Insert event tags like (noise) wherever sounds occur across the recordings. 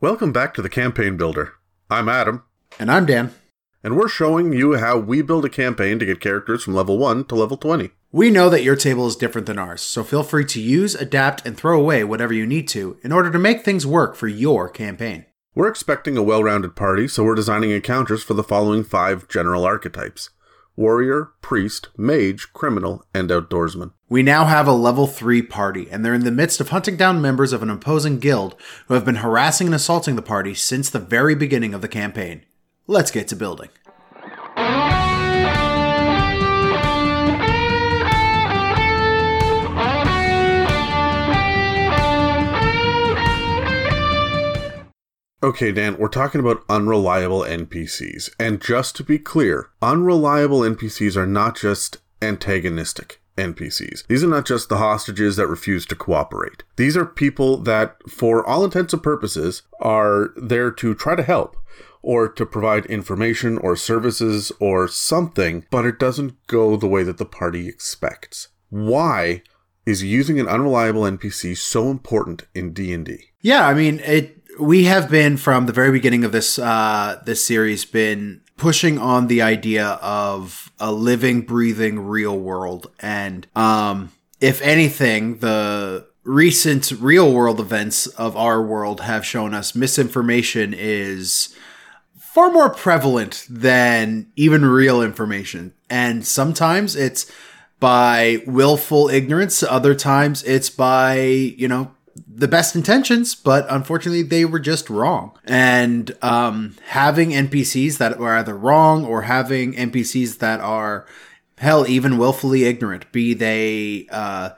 Welcome back to the Campaign Builder. I'm Adam, And I'm Dan. and we're showing you how we build a campaign to get characters from level 1 to level 20. We know that your table is different than ours, so feel free to use, adapt, and throw away whatever you need to in order to make things work for your campaign. We're expecting a well rounded party, so we're designing encounters for the following five general archetypes warrior, priest, mage, criminal, and outdoorsman. We now have a level 3 party, and they're in the midst of hunting down members of an opposing guild who have been harassing and assaulting the party since the very beginning of the campaign. Let's get to building. Okay, Dan, we're talking about unreliable NPCs. And just to be clear, unreliable NPCs are not just antagonistic NPCs. These are not just the hostages that refuse to cooperate. These are people that, for all intents and purposes, are there to try to help or to provide information or services or something, but it doesn't go the way that the party expects. Why is using an unreliable NPC so important in D&D? Yeah, I mean, it. We have been from the very beginning of this uh, this series been pushing on the idea of a living, breathing, real world, and um, if anything, the recent real world events of our world have shown us misinformation is far more prevalent than even real information, and sometimes it's by willful ignorance. Other times it's by you know the best intentions, but unfortunately they were just wrong. And um, having NPCs that are either wrong or having NPCs that are hell even willfully ignorant, be they uh,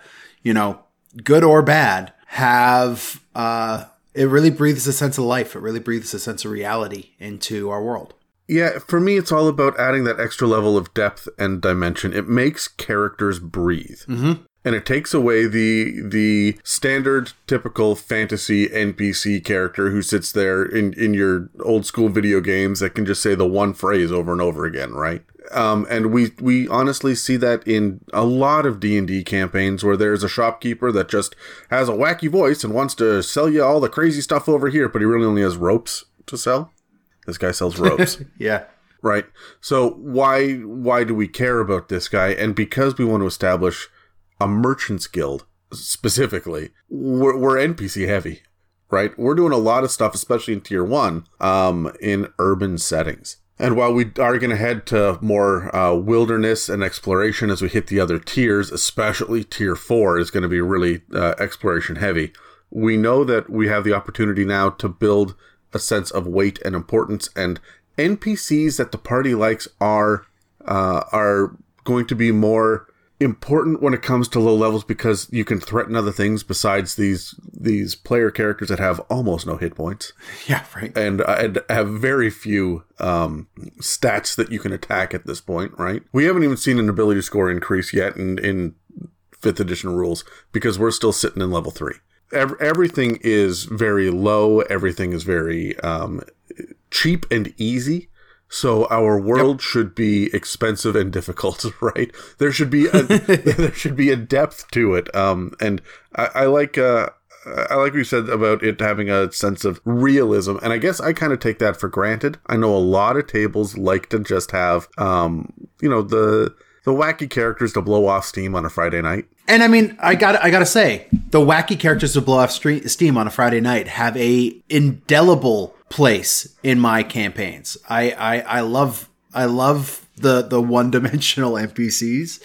you know good or bad, have uh, it really breathes a sense of life. It really breathes a sense of reality into our world. Yeah, for me, it's all about adding that extra level of depth and dimension. It makes characters breathe. Mm-hmm. And it takes away the the standard, typical fantasy NPC character who sits there in, in your old school video games that can just say the one phrase over and over again, right? Um, and we we honestly see that in a lot of D and D campaigns where there's a shopkeeper that just has a wacky voice and wants to sell you all the crazy stuff over here, but he really only has ropes to sell. This guy sells ropes (laughs) Yeah. right so why why do we care about this guy and because we want to establish a merchants guild specifically we're, we're npc heavy right? We're doing a lot of stuff especially in tier one um, in urban settings. And while we are going to head to more uh, wilderness and exploration as we hit the other tiers especially tier four is going to be really uh, exploration heavy we know that we have the opportunity now to build a sense of weight and importance and npcs that the party likes are uh, are going to be more important when it comes to low levels because you can threaten other things besides these these player characters that have almost no hit points (laughs) Yeah, right. and, and have very few um, stats that you can attack at this point, right? We haven't even seen an ability score increase yet in, in fifth edition rules because we're still sitting in level three. Ev- everything is very low. Everything is very um, cheap and easy. So our world should be expensive and difficult, (laughs) right? There should be a, (laughs) there should be a depth to it. Um, and I, I like uh, I like what you said about it having a sense of realism, and I guess I kind of take that for granted. I know a lot of tables like to just have, um, you know, the the wacky characters to blow off steam on a Friday night. And I mean, I got I gotta say, the wacky characters to blow off steam on a Friday night have a indelible place in my campaigns. I I, I love I love the the one dimensional (laughs) NPCs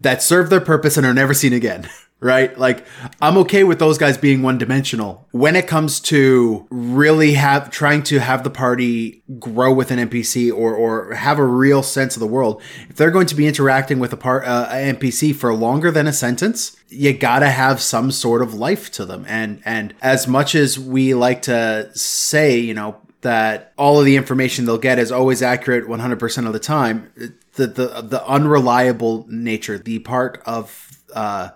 that serve their purpose and are never seen again. (laughs) Right? Like I'm okay with those guys being one dimensional. When it comes to really have trying to have the party grow with an NPC or or have a real sense of the world, if they're going to be interacting with a part uh, NPC for longer than a sentence, you gotta have some sort of life to them. And and as much as we like to say, you know, that all of the information they'll get is always accurate 100% of the time, the the the unreliable nature, the part of uh,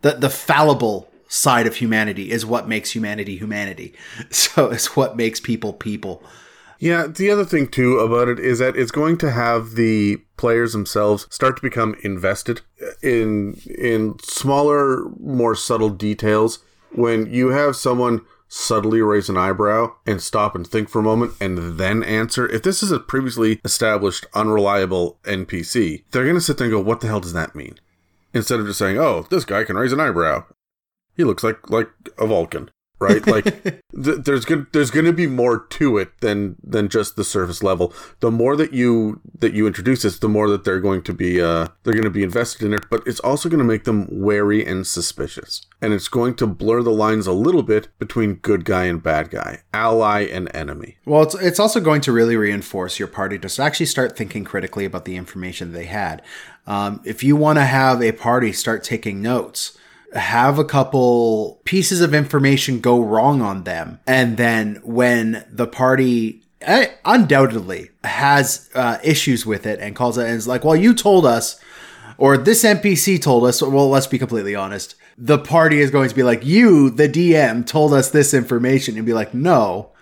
the the fallible side of humanity is what makes humanity humanity. (laughs) So it's what makes people people. Yeah, the other thing too about it is that it's going to have the players themselves start to become invested in in smaller, more subtle details. When you have someone subtly raise an eyebrow and stop and think for a moment and then answer. If this is a previously established unreliable NPC, they're going to sit there and go, "What the hell does that mean?" Instead of just saying, "Oh, this guy can raise an eyebrow. He looks like like a Vulcan." Right? Like (laughs) th- there's gonna there's going to be more to it than than just the surface level. The more that you that you introduce this, the more that they're going to be uh, they're going to be invested in it. But it's also going to make them wary and suspicious, and it's going to blur the lines a little bit between good guy and bad guy, ally and enemy. Well, it's it's also going to really reinforce your party to actually start thinking critically about the information they had. Um, if you want to have a party start taking notes have a couple pieces of information go wrong on them. And then when the party uh, undoubtedly has uh, issues with it and calls it and is like, well, you told us, or this NPC told us, well, let's be completely honest. The party is going to be like, you, the DM, told us this information and be like, no,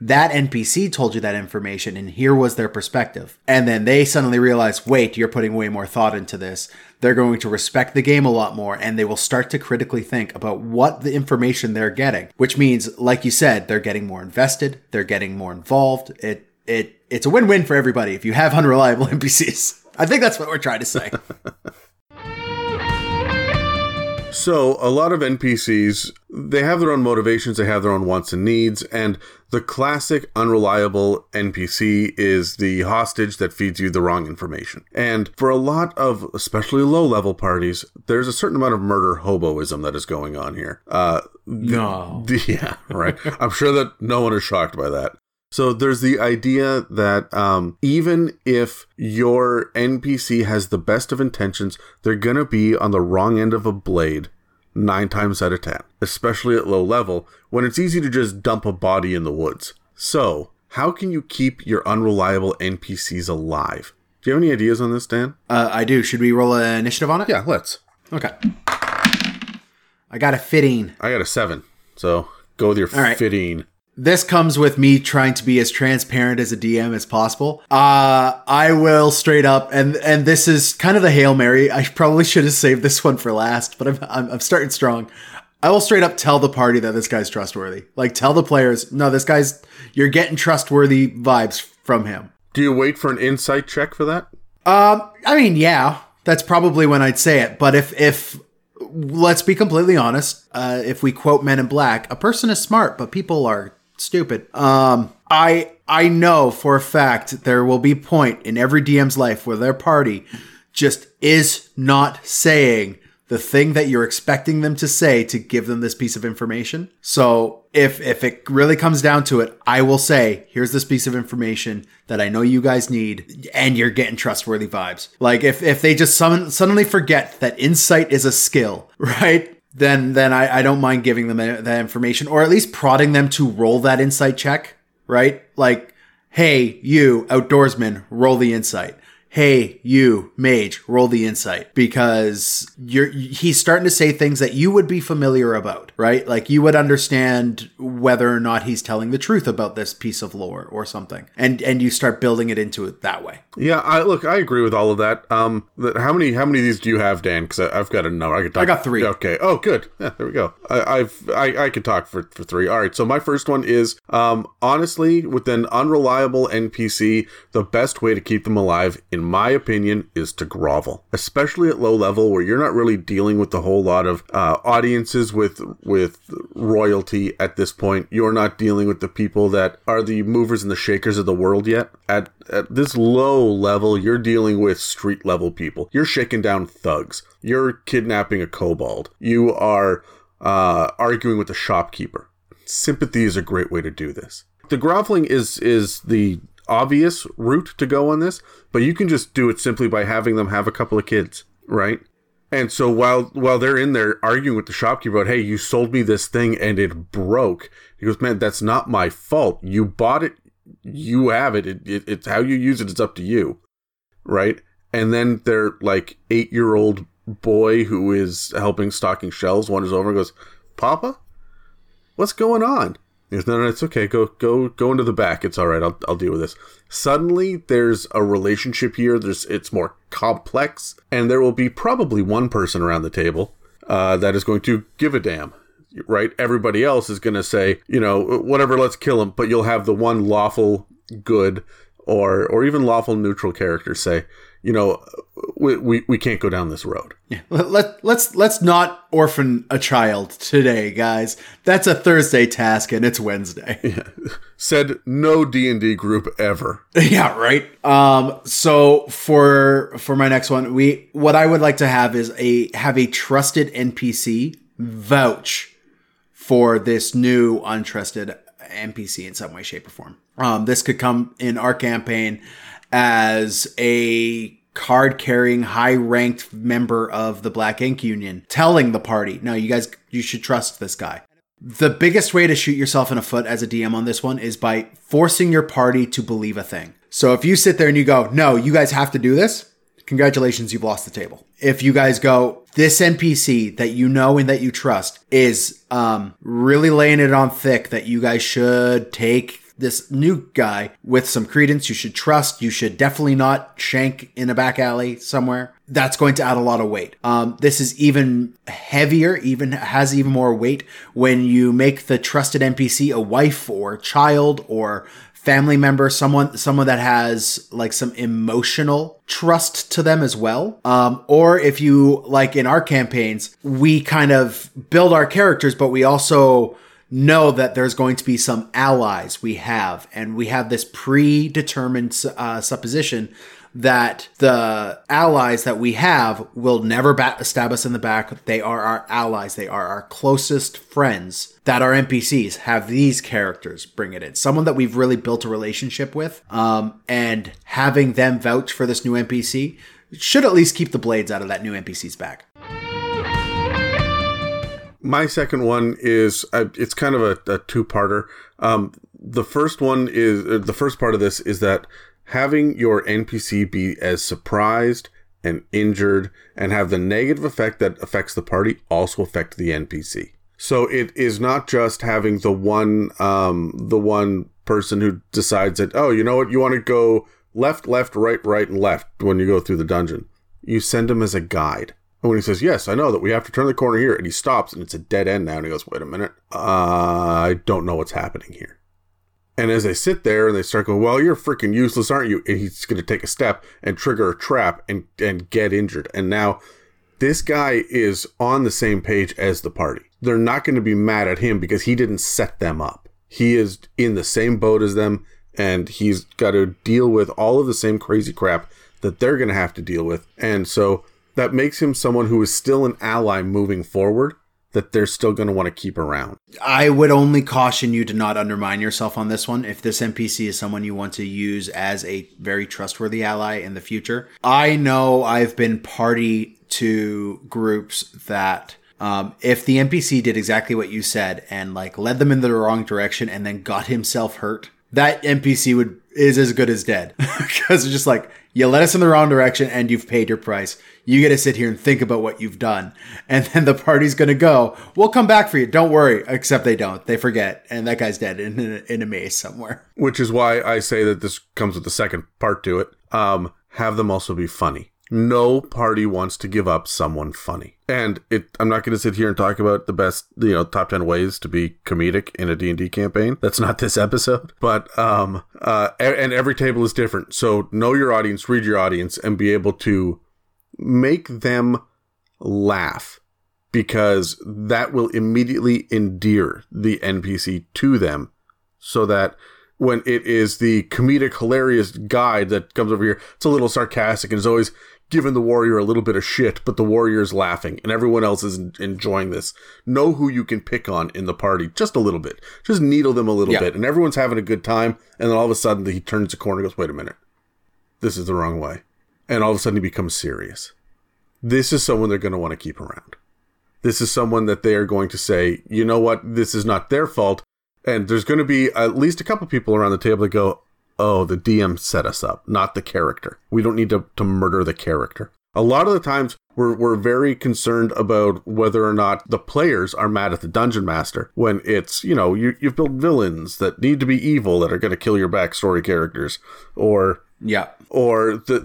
that NPC told you that information and here was their perspective. And then they suddenly realize, wait, you're putting way more thought into this. They're going to respect the game a lot more and they will start to critically think about what the information they're getting, which means, like you said, they're getting more invested. They're getting more involved. It, it, it's a win-win for everybody if you have (laughs) unreliable NPCs. I think that's what we're trying to say. (laughs) So, a lot of NPCs, they have their own motivations, they have their own wants and needs, and the classic unreliable NPC is the hostage that feeds you the wrong information. And for a lot of, especially low level parties, there's a certain amount of murder hoboism that is going on here. Uh, no. The, (laughs) yeah, right. I'm sure that no one is shocked by that. So there's the idea that um, even if your NPC has the best of intentions, they're gonna be on the wrong end of a blade nine times out of ten, especially at low level when it's easy to just dump a body in the woods. So how can you keep your unreliable NPCs alive? Do you have any ideas on this, Dan? Uh, I do. Should we roll an initiative on it? Yeah, let's. Okay. I got a fitting. I got a seven. So go with your right. fitting. This comes with me trying to be as transparent as a DM as possible. Uh, I will straight up, and and this is kind of the hail mary. I probably should have saved this one for last, but I'm, I'm, I'm starting strong. I will straight up tell the party that this guy's trustworthy. Like tell the players, no, this guy's you're getting trustworthy vibes from him. Do you wait for an insight check for that? Um, I mean, yeah, that's probably when I'd say it. But if if let's be completely honest, uh, if we quote Men in Black, a person is smart, but people are stupid. Um, I I know for a fact there will be point in every DM's life where their party just is not saying the thing that you're expecting them to say to give them this piece of information. So if if it really comes down to it, I will say, here's this piece of information that I know you guys need, and you're getting trustworthy vibes. Like if if they just summon, suddenly forget that insight is a skill, (laughs) right? Then then I, I don't mind giving them that, that information, or at least prodding them to roll that insight check, right? Like, hey, you outdoorsman, roll the insight hey, you, mage, roll the insight because you're he's starting to say things that you would be familiar about, right? Like you would understand whether or not he's telling the truth about this piece of lore or something. And and you start building it into it that way. Yeah, I look, I agree with all of that. Um how many how many of these do you have, Dan? Cuz I've got a number. I could talk I got 3. Okay. Oh, good. Yeah, there we go. I, I've I I could talk for for 3. All right. So my first one is um honestly with an unreliable NPC, the best way to keep them alive in in my opinion, is to grovel, especially at low level where you're not really dealing with a whole lot of uh, audiences with with royalty at this point. You're not dealing with the people that are the movers and the shakers of the world yet. At at this low level, you're dealing with street level people. You're shaking down thugs. You're kidnapping a kobold. You are uh, arguing with the shopkeeper. Sympathy is a great way to do this. The groveling is is the obvious route to go on this, but you can just do it simply by having them have a couple of kids, right? And so while while they're in there arguing with the shopkeeper about, hey, you sold me this thing and it broke, he goes, man, that's not my fault. You bought it, you have it. it, it it's how you use it. It's up to you, right? And then their like eight year old boy who is helping stocking shelves wanders over and goes, Papa, what's going on? He goes, no, no, it's okay. Go, go, go into the back. It's all right. I'll, I'll deal with this. Suddenly, there's a relationship here. There's, it's more complex, and there will be probably one person around the table uh, that is going to give a damn. right? Everybody else is going to say, you know, whatever, let's kill him. But you'll have the one lawful good or or even lawful neutral character say, you know, we, we, we can't go down this road. Yeah. Let, let's let's not orphan a child today, guys. That's a Thursday task and it's Wednesday. (laughs) Yeah. Said no D&D group ever. (laughs) yeah, right. Um so for for my next one, we what I would like to have is a have a trusted NPC vouch for this new untrusted NPC in some way shape or form. Um this could come in our campaign as a card carrying high ranked member of the Black Ink Union telling the party, no, you guys, you should trust this guy. The biggest way to shoot yourself in a foot as a DM on this one is by forcing your party to believe a thing. So if you sit there and you go, no, you guys have to do this, congratulations, you've lost the table. If you guys go, this NPC that you know and that you trust is um, really laying it on thick that you guys should take this new guy with some credence you should trust. You should definitely not shank in a back alley somewhere. That's going to add a lot of weight. Um, this is even heavier, even has even more weight when you make the trusted NPC a wife or child or family member, someone someone that has like some emotional trust to them as well. Um, or if you like in our campaigns, we kind of build our characters, but we also know that there's going to be some allies we have, and we have this predetermined uh, supposition that the allies that we have will never bat- stab us in the back. They are our allies. They are our closest friends. That our NPCs have these characters bring it in. Someone that we've really built a relationship with, um, and having them vouch for this new NPC should at least keep the blades out of that new NPC's back. My second one is uh, it's kind of a, a two-parter. Um, the first one is uh, the first part of this is that having your NPC be as surprised and injured and have the negative effect that affects the party also affect the NPC. So it is not just having the one um, the one person who decides that oh you know what you want to go left left right right and left when you go through the dungeon. You send him as a guide. And when he says, Yes, I know that we have to turn the corner here, and he stops and it's a dead end now, and he goes, Wait a minute, uh, I don't know what's happening here. And as they sit there and they start going, Well, you're freaking useless, aren't you? And he's going to take a step and trigger a trap and, and get injured. And now this guy is on the same page as the party. They're not going to be mad at him because he didn't set them up. He is in the same boat as them, and he's got to deal with all of the same crazy crap that they're going to have to deal with. And so that makes him someone who is still an ally moving forward that they're still going to want to keep around. I would only caution you to not undermine yourself on this one. If this NPC is someone you want to use as a very trustworthy ally in the future, I know I've been party to groups that um, if the NPC did exactly what you said and like led them in the wrong direction and then got himself hurt, that NPC would is as good as dead (laughs) because it's just like you led us in the wrong direction and you've paid your price. You get to sit here and think about what you've done. And then the party's going to go, we'll come back for you. Don't worry. Except they don't. They forget. And that guy's dead in, in, a, in a maze somewhere. Which is why I say that this comes with the second part to it. Um, have them also be funny. No party wants to give up someone funny. And it, I'm not going to sit here and talk about the best, you know, top 10 ways to be comedic in a D&D campaign. That's not this episode. But, um, uh, and every table is different. So know your audience, read your audience, and be able to make them laugh because that will immediately endear the NPC to them so that when it is the comedic, hilarious guide that comes over here, it's a little sarcastic and is always giving the warrior a little bit of shit, but the warrior is laughing and everyone else is enjoying this. Know who you can pick on in the party just a little bit. Just needle them a little yeah. bit and everyone's having a good time. And then all of a sudden he turns the corner and goes, wait a minute. This is the wrong way. And all of a sudden he becomes serious. This is someone they're going to want to keep around. This is someone that they are going to say, you know what? This is not their fault. And there's going to be at least a couple people around the table that go, oh, the DM set us up, not the character. We don't need to, to murder the character. A lot of the times, we're, we're very concerned about whether or not the players are mad at the dungeon master when it's, you know, you, you've built villains that need to be evil that are going to kill your backstory characters, or yeah, or the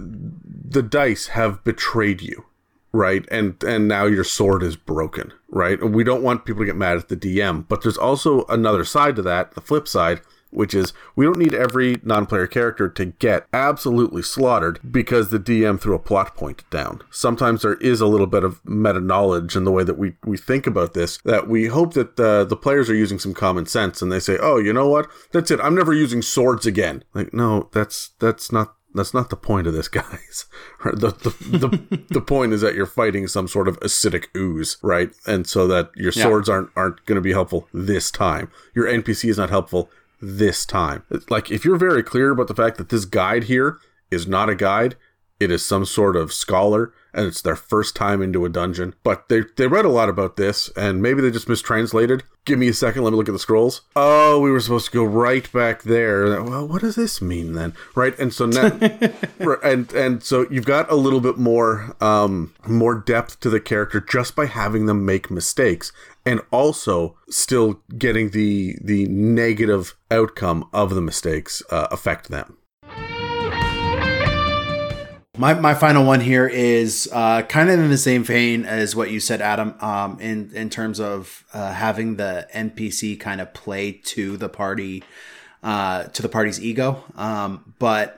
the dice have betrayed you, right? And and now your sword is broken, right? We don't want people to get mad at the DM, but there's also another side to that, the flip side, which is we don't need every non-player character to get absolutely slaughtered because the DM threw a plot point down. Sometimes there is a little bit of meta knowledge in the way that we we think about this that we hope that uh, the players are using some common sense and they say, "Oh, you know what? That's it. I'm never using swords again." Like, no, that's that's not that's not the point of this, (laughs) guys. the, the, the, (laughs) the point is that you're fighting some sort of acidic ooze, right? And so that your swords yeah. aren't aren't going to be helpful this time. Your NPC is not helpful this time. Like if you're very clear about the fact that this guide here is not a guide, it is some sort of scholar and it's their first time into a dungeon. But they they read a lot about this and maybe they just mistranslated. Give me a second, let me look at the scrolls. Oh, we were supposed to go right back there. Well, what does this mean then? Right? And so now (laughs) (laughs) and and so you've got a little bit more um more depth to the character just by having them make mistakes and also still getting the the negative outcome of the mistakes uh, affect them. My, my final one here is uh, kind of in the same vein as what you said, Adam, um, in, in terms of uh, having the NPC kind of play to the party, uh, to the party's ego. Um, but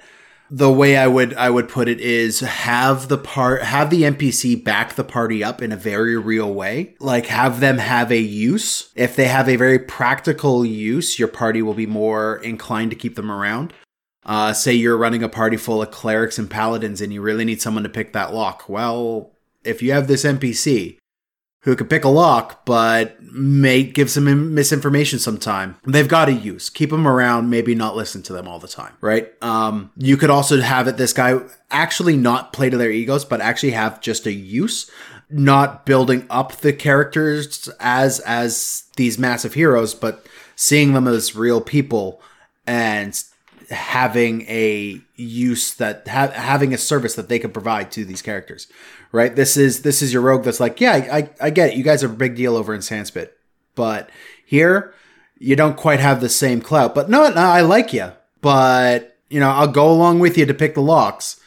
the way I would I would put it is have the part have the NPC back the party up in a very real way. Like have them have a use. If they have a very practical use, your party will be more inclined to keep them around. Uh, say you're running a party full of clerics and paladins and you really need someone to pick that lock. Well, if you have this NPC who can pick a lock but may give some misinformation sometime, they've got a use. Keep them around, maybe not listen to them all the time, right? Um, you could also have it this guy actually not play to their egos, but actually have just a use not building up the characters as as these massive heroes but seeing them as real people and having a use that ha- having a service that they can provide to these characters right? This is this is your rogue that's like yeah I, I, I get it. You guys are a big deal over in Sandspit. But here you don't quite have the same clout. But no, no i like you but you know i'll go along with you to pick the locks.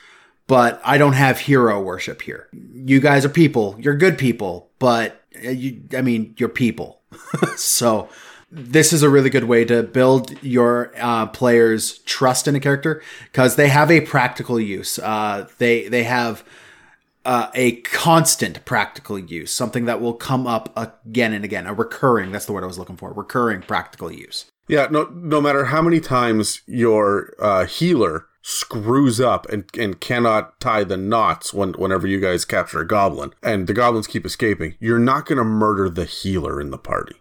But i don't have hero worship here. You guys are people. You're good people. But uh, you i mean you're people. (laughs) So this is a really good way to build your uh, players' trust in a character because they have a practical use. Uh, they they have uh, a constant practical use, something that will come up again and again. A recurring. That's the word I was looking for. Recurring practical use. Yeah. No. No matter how many times your uh, healer screws up and, and cannot tie the knots when whenever you guys capture a goblin and the goblins keep escaping, you're not going to murder the healer in the party.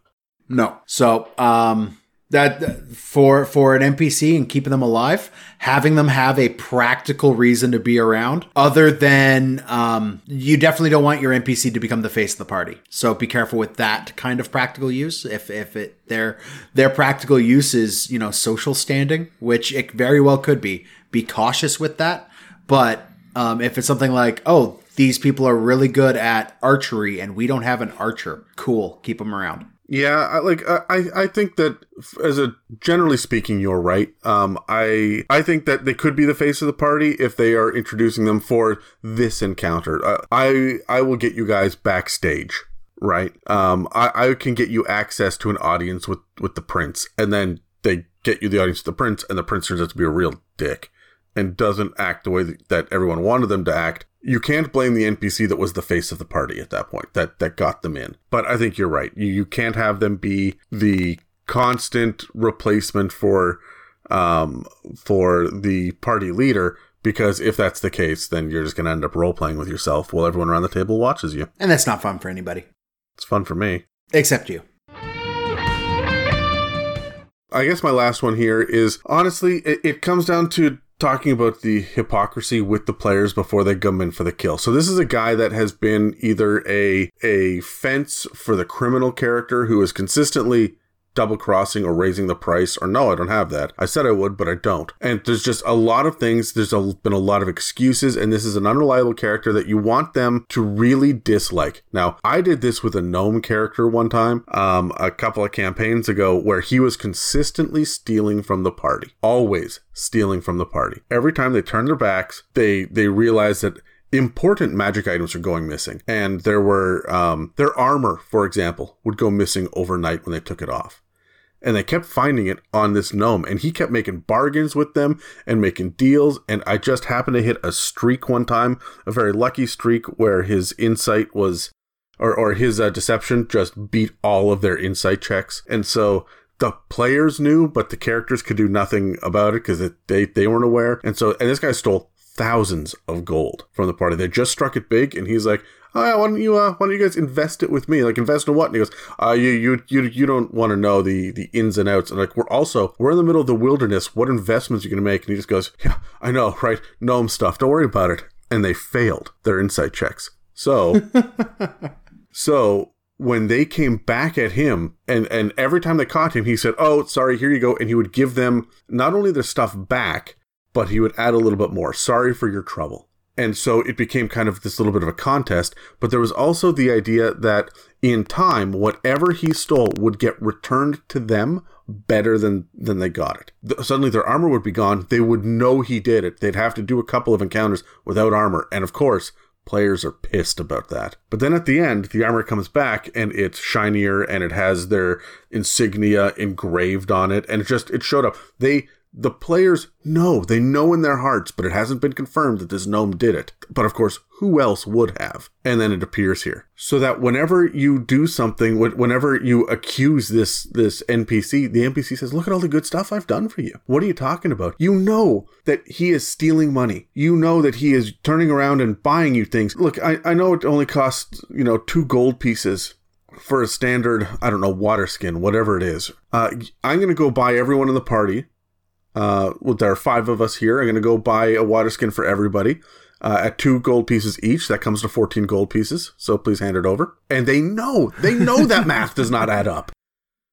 No. So, um, that for for an NPC and keeping them alive, having them have a practical reason to be around, other than um, you definitely don't want your NPC to become the face of the party. So be careful with that kind of practical use. If if it their their practical use is you know social standing, which it very well could be, be cautious with that. But um, if it's something like oh these people are really good at archery and we don't have an archer, cool, keep them around. Yeah, I, like I, I think that as a generally speaking, you're right. Um, I I think that they could be the face of the party if they are introducing them for this encounter. Uh, I I will get you guys backstage, right? Um, I I can get you access to an audience with with the prince, and then they get you the audience with the prince, and the prince turns out to be a real dick and doesn't act the way that everyone wanted them to act you can't blame the NPC that was the face of the party at that point that that got them in. But I think you're right. You you can't have them be the constant replacement for um for the party leader because if that's the case then you're just going to end up role playing with yourself while everyone around the table watches you. And that's not fun for anybody. It's fun for me. Except you. I guess my last one here is honestly, it, it comes down to talking about the hypocrisy with the players before they come in for the kill. So this is a guy that has been either a a fence for the criminal character who is consistently double crossing or raising the price or no, I don't have that. I said I would, but I don't. And there's just a lot of things. There's a, been a lot of excuses, and this is an unreliable character that you want them to really dislike. Now, I did this with a gnome character one time, um, a couple of campaigns ago, where he was consistently stealing from the party, always stealing from the party. Every time they turned their backs, they they realized that important magic items are going missing. And there were, um, their armor, for example, would go missing overnight when they took it off. And they kept finding it on this gnome, and he kept making bargains with them and making deals. And I just happened to hit a streak one time, a very lucky streak where his insight was, or, or his uh, deception just beat all of their insight checks. And so the players knew, but the characters could do nothing about it because they, they weren't aware. And so, and this guy stole thousands of gold from the party. They just struck it big, and he's like, "Oh, yeah, why don't you, uh, why don't you guys invest it with me? Like, invest in what?" And he goes, "Uh, you, you, you, you don't want to know the the ins and outs." And like, we're also we're in the middle of the wilderness. What investments are you going to make? And he just goes, "Yeah, I know, right? Gnome stuff. Don't worry about it." And they failed their insight checks. So, (laughs) so when they came back at him and and every time they caught him he said oh sorry here you go and he would give them not only their stuff back but he would add a little bit more. Sorry for your trouble. And so it became kind of this little bit of a contest. But there was also the idea that in time, whatever he stole would get returned to them better than than they got it. The, suddenly their armor would be gone. They would know he did it. They'd have to do a couple of encounters without armor. And of course, players are pissed about that. But then at the end, the armor comes back and it's shinier and it has their insignia engraved on it and it just it showed up. They the players know, they know in their hearts, but it hasn't been confirmed that this gnome did it. But of course, who else would have? And then it appears here. So that whenever you do something, whenever you accuse this, this NPC, the NPC says, look at all the good stuff I've done for you. What are you talking about? You know that he is stealing money. You know that he is turning around and buying you things. Look, I, I know it only costs, you know, two gold pieces for a standard, I don't know, water skin, whatever it is. Uh, I'm going to go buy everyone in the party uh, well, there are five of us here. I'm going to go buy a water skin for everybody uh, at two gold pieces each. That comes to 14 gold pieces. So please hand it over. And they know, they know that (laughs) math does not add up.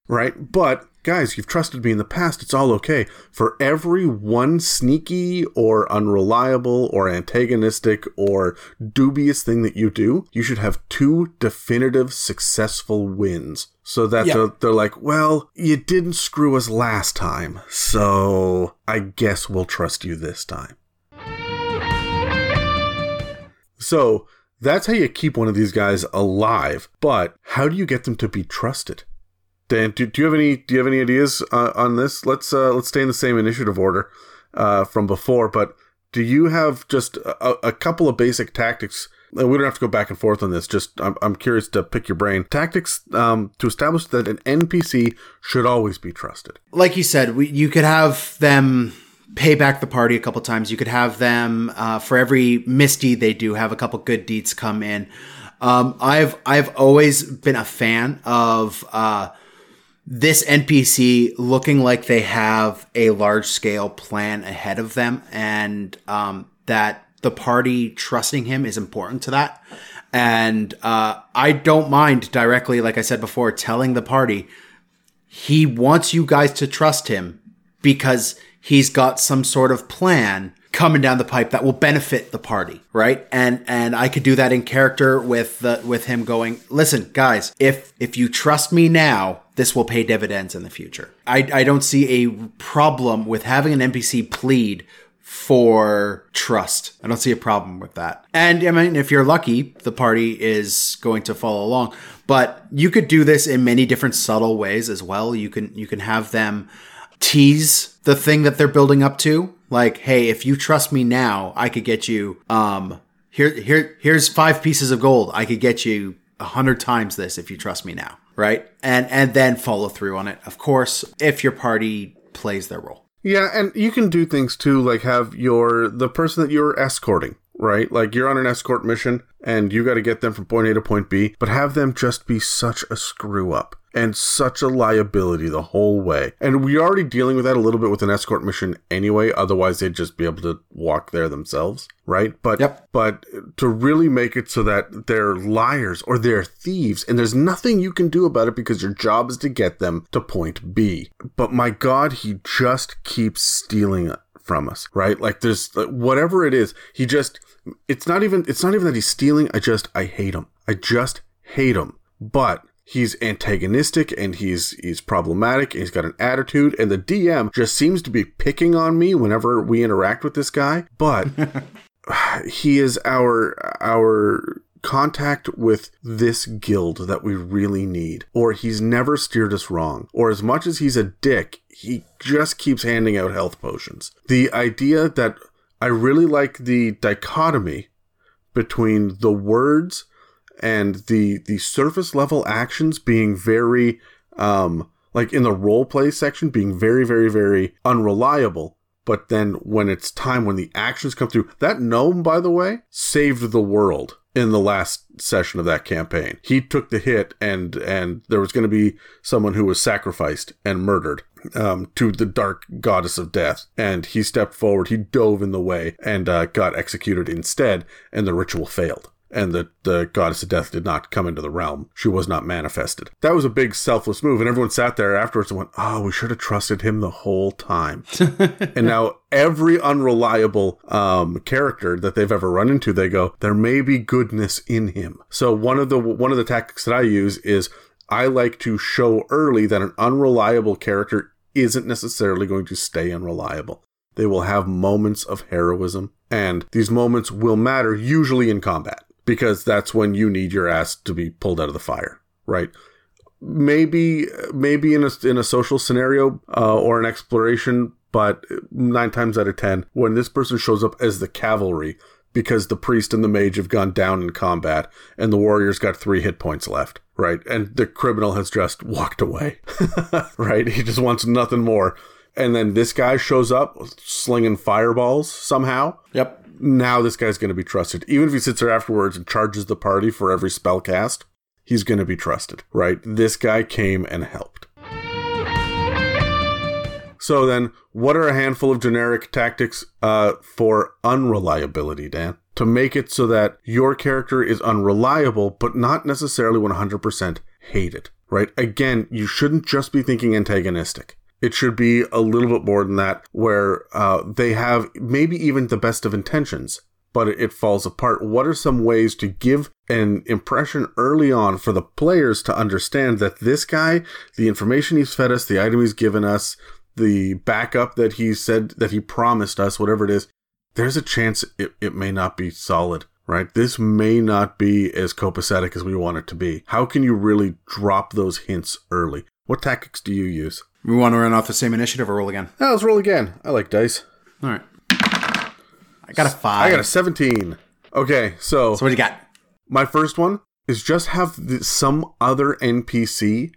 Right? But guys, you've trusted me in the past. It's all okay. For every one sneaky or unreliable or antagonistic or dubious thing that you do, you should have two definitive successful wins so that they're, they're like, well, you didn't screw us last time, so I guess we'll trust you this time. So that's how you keep one of these guys alive. But how do you get them to be trusted? Dan, do, do you have any do you have any ideas uh, on this? Let's uh, let's stay in the same initiative order uh, from before, but do you have just a, a couple of basic tactics we don't have to go back and forth on this. Just I'm, I'm curious to pick your brain. Tactics um, to establish that an NPC should always be trusted. Like you said, we, you could have them pay back the party a couple times. You could have them uh, for every misdeed they do, have a couple good deeds come in. Um, I've I've always been a fan of uh, this NPC looking like they have a large scale plan ahead of them, and um, that the party trusting him is important to that. And uh, I don't mind directly, like I said before, telling the party he wants you guys to trust him because he's got some sort of plan coming down the pipe that will benefit the party, right? And and I could do that in character with the with him going, "Listen, guys, if if you trust me now, this will pay dividends in the future." I I don't see a problem with having an NPC plead for trust. I don't see a problem with that. And I mean, if you're lucky, the party is going to follow along. But you could do this in many different subtle ways as well. You can you can have them tease the thing that they're building up to. Like, hey, if you trust me now, I could get you um here here here's five pieces of gold. I could get you a hundred times this if you trust me now. Right? And and then follow through on it, of course, if your party plays their role. Yeah, and you can do things too, like have your the person that you're escorting, right? Like you're on an escort mission and you got to get them from point A to point B, but have them just be such a screw up and such a liability the whole way. And we're already dealing with that a little bit with an escort mission anyway, otherwise they'd just be able to walk there themselves, right? But yep. but to really make it so that they're liars or they're thieves and there's nothing you can do about it because your job is to get them to point B. But my god, he just keeps stealing from us, right? Like there's whatever it is, he just it's not even it's not even that he's stealing, I just I hate him. I just hate him. But he's antagonistic and he's he's problematic and he's got an attitude. And the DM just seems to be picking on me whenever we interact with this guy. But (laughs) he is our our contact with this guild that we really need. Or he's never steered us wrong. Or as much as he's a dick he just keeps handing out health potions. The idea that i really like the dichotomy between the words and the the surface level actions being very um like in the role play section being very very very unreliable. But then when it's time when the actions come through that gnome by the way saved the world in the last session of that campaign. He took the hit and and there was going to be someone who was sacrificed and murdered um, to the dark goddess of death. And he stepped forward he dove in the way and uh, got executed instead and the ritual failed and that the goddess of death did not come into the realm. She was not manifested. That was a big selfless move, and everyone sat there afterwards and went, Oh, we should have trusted him the whole time. (laughs) and now every unreliable um, character that they've ever run into, they go, There may be goodness in him. So one of the one of the tactics that I use is I like to show early that an unreliable character isn't necessarily going to stay unreliable. They will have moments of heroism, and these moments will matter usually in combat because that's when you need your ass to be pulled out of the fire, right? Maybe, maybe in a in a social scenario uh, or an exploration, but nine times out of ten, when this person shows up as the cavalry, because the priest and the mage have gone down in combat, and the warrior's got three hit points left, right? And the criminal has just walked away, (laughs) right? He just wants nothing more. And then this guy shows up slinging fireballs somehow. Yep now this guy's going to be trusted. Even if he sits there afterwards and charges the party for every spell cast, he's going to be trusted, right? This guy came and helped. So then, what are a handful of generic tactics uh, for unreliability, Dan? To make it so that your character is unreliable, but not necessarily 100% hated, right? Again, you shouldn't just be thinking antagonistic. It should be a little bit more than that, where uh, they have maybe even the best of intentions, but it falls apart. What are some ways to give an impression early on for the players to understand that this guy, the information he's fed us, the item he's given us, the backup that he said that he promised us, whatever it is, there's a chance it, it may not be solid right? This may not be as copacetic as we want it to be. How can you really drop those hints early? What tactics do you use? We want to run off the same initiative or roll again? Oh, let's roll again. I like dice. All right. I got a five. I got a 17. Okay, so. So what do you got? My first one is just have the, some other NPC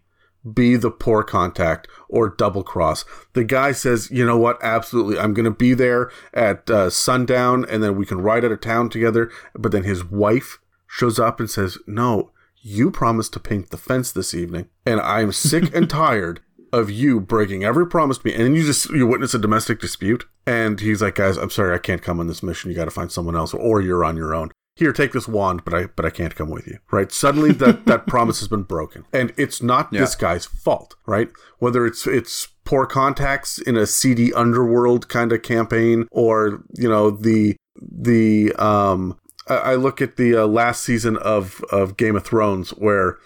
be the poor contact or double cross. The guy says, you know what, absolutely, I'm going to be there at uh, sundown and then we can ride out of town together. But then his wife shows up and says, no, you promised to paint the fence this evening and I'm sick and (laughs) tired of you breaking every promise to me, and then you just you witness a domestic dispute, and he's like, "Guys, I'm sorry, I can't come on this mission. You got to find someone else, or you're on your own." Here, take this wand, but I but I can't come with you. Right? Suddenly that (laughs) that promise has been broken, and it's not yeah. this guy's fault. Right? Whether it's it's poor contacts in a seedy underworld kind of campaign, or you know the the um I look at the uh, last season of of Game of Thrones where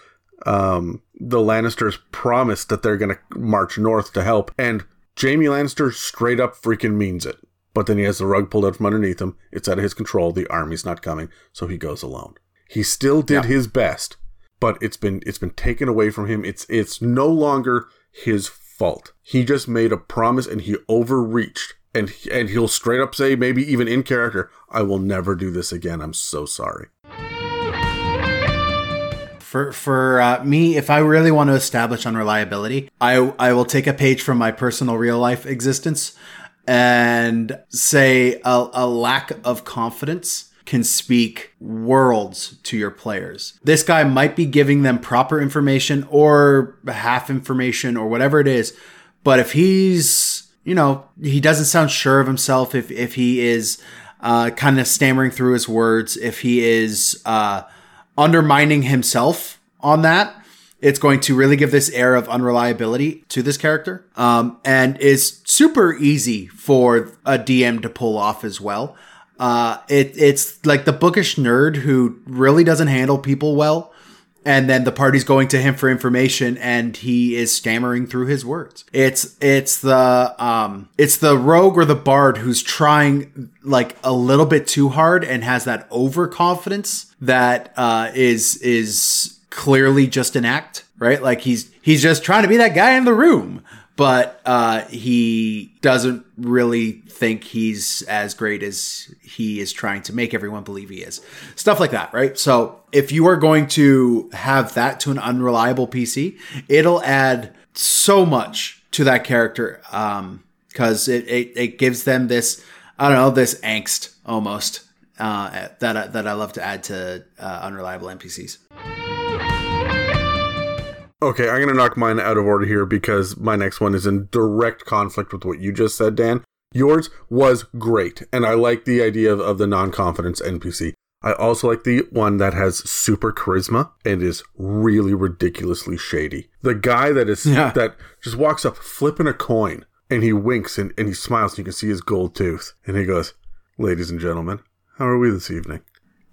um, the Lannisters promise that they're going to march north to help, and Jaime Lannister straight up freaking means it. But then he has the rug pulled out from underneath him. It's out of his control. The army's not coming, so he goes alone. He still did yeah. his best, but it's been it's been taken away from him. It's it's no longer his fault. He just made a promise and he overreached. And and he'll straight up say, maybe even in character, I will never do this again. I'm so sorry for for uh, me, if I really want to establish unreliability, I I will take a page from my personal real life existence and say a, a lack of confidence can speak worlds to your players. This guy might be giving them proper information or half information or whatever it is, but if he's you know he doesn't sound sure of himself, if if he is uh, kind of stammering through his words, if he is uh, undermining himself on that, it's going to really give this air of unreliability to this character. Um, and is super easy for a DM to pull off as well. Uh, it, it's like the bookish nerd who really doesn't handle people well and then the party's going to him for information and he is stammering through his words. It's it's the um it's the rogue or the bard who's trying like a little bit too hard and has that overconfidence that uh is is clearly just an act right? Like he's he's just trying to be that guy in the room but uh, he doesn't really think he's as great as he is trying to make everyone believe he is. Stuff like that, right? So if you are going to have that to an unreliable PC, it'll add so much to that character because um, it, it, it gives them this I don't know this angst almost uh, that I, that I love to add to uh, unreliable NPCs. Okay, I'm going to knock mine out of order here because my next one is in direct conflict with what you just said, Dan. Yours was great, and I like the idea of, of the non confidence NPC. I also like the one that has super charisma and is really ridiculously shady. The guy that is yeah. that just walks up flipping a coin and he winks and, and he smiles and you can see his gold tooth. And he goes, Ladies and gentlemen, how are we this evening?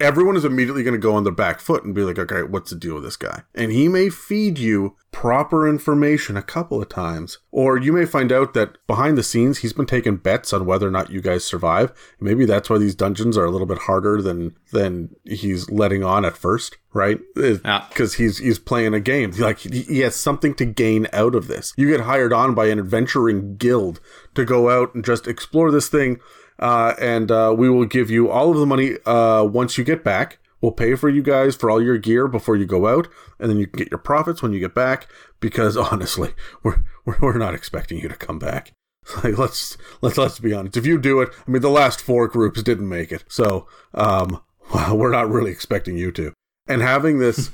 Everyone is immediately going to go on their back foot and be like, okay, what's the deal with this guy? And he may feed you proper information a couple of times. Or you may find out that behind the scenes, he's been taking bets on whether or not you guys survive. Maybe that's why these dungeons are a little bit harder than, than he's letting on at first, right? Because yeah. he's, he's playing a game. Like he has something to gain out of this. You get hired on by an adventuring guild to go out and just explore this thing uh, and uh, we will give you all of the money uh, once you get back. We'll pay for you guys for all your gear before you go out, and then you can get your profits when you get back. Because (laughs) honestly, we're we're, not expecting you to come back. (laughs) Like let's let's let's be honest. If you do it, I mean, the last four groups didn't make it, so um, (laughs) well, we're not really expecting you to. And having this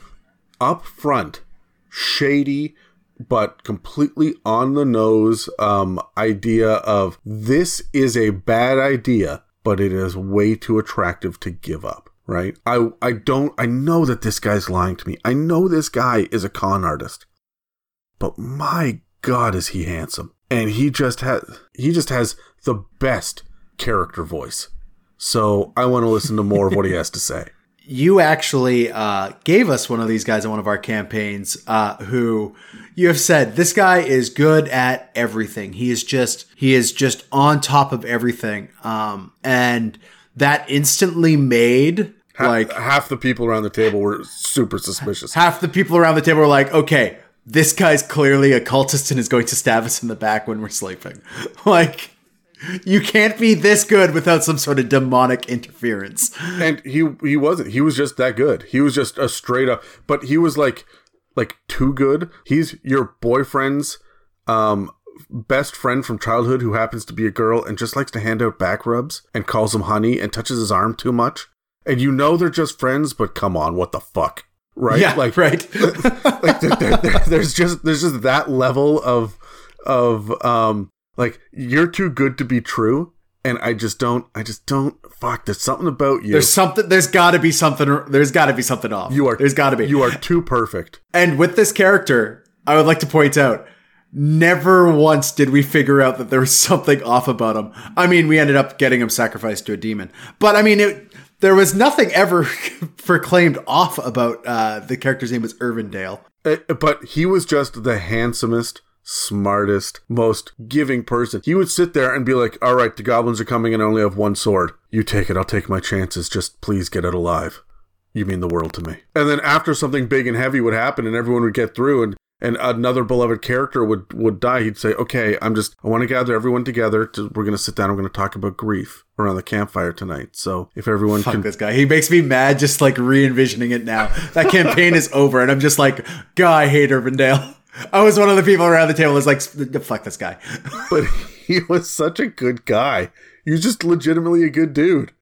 upfront, shady, but completely on the nose um, idea of this is a bad idea, but it is way too attractive to give up. Right? I I don't I know that this guy's lying to me. I know this guy is a con artist. But my god is he handsome. And he just has he just has the best character voice. So I want to listen to more of what he has to say (laughs) you actually uh, gave us one of these guys in one of our campaigns uh, who you have said this guy is good at everything. He is just he is just on top of everything. Um, and that instantly made half, like half the people around the table were super suspicious. Half the people around the table were like okay this guy's clearly a cultist and is going to stab us in the back when we're sleeping. (laughs) Like you can't be this good without some sort of demonic interference. And he he wasn't. He was just that good. He was just a straight up. But he was like like too good. He's your boyfriend's um best friend from childhood who happens to be a girl and just likes to hand out back rubs and calls him honey and touches his arm too much. And you know they're just friends, but come on, what the fuck? Right? Yeah, like right. (laughs) like there, there, there's just there's just that level of of um like you're too good to be true, and I just don't. I just don't. Fuck. There's something about you. There's something. There's got to be something. There's got to be something off. You are. There's got to be. You are too perfect. And with this character, I would like to point out. Never once did we figure out that there was (laughs) something off about him. I mean, we ended up getting him sacrificed to a demon. But I mean, it, there was nothing ever (laughs) proclaimed off about uh, the character's name was Irvindale. Uh, but he was just the handsomest, smartest, most giving person. He would sit there and be like, All right, the goblins are coming and I only have one sword. You take it, I'll take my chances. Just please get it alive. You mean the world to me. And then after something big and heavy would happen and everyone would get through and and another beloved character would would die, he'd say, "Okay, I'm just I want to gather everyone together. To, we're gonna sit down. We're gonna talk about grief around the campfire tonight. So if everyone Fuck can, this guy, he makes me mad just like re envisioning it now. That campaign is over, and I'm just like, God, I hate Irvindale. (laughs) I was one of the people around the table was like, fuck this guy. (laughs) but he was such a good guy. He was just legitimately a good dude.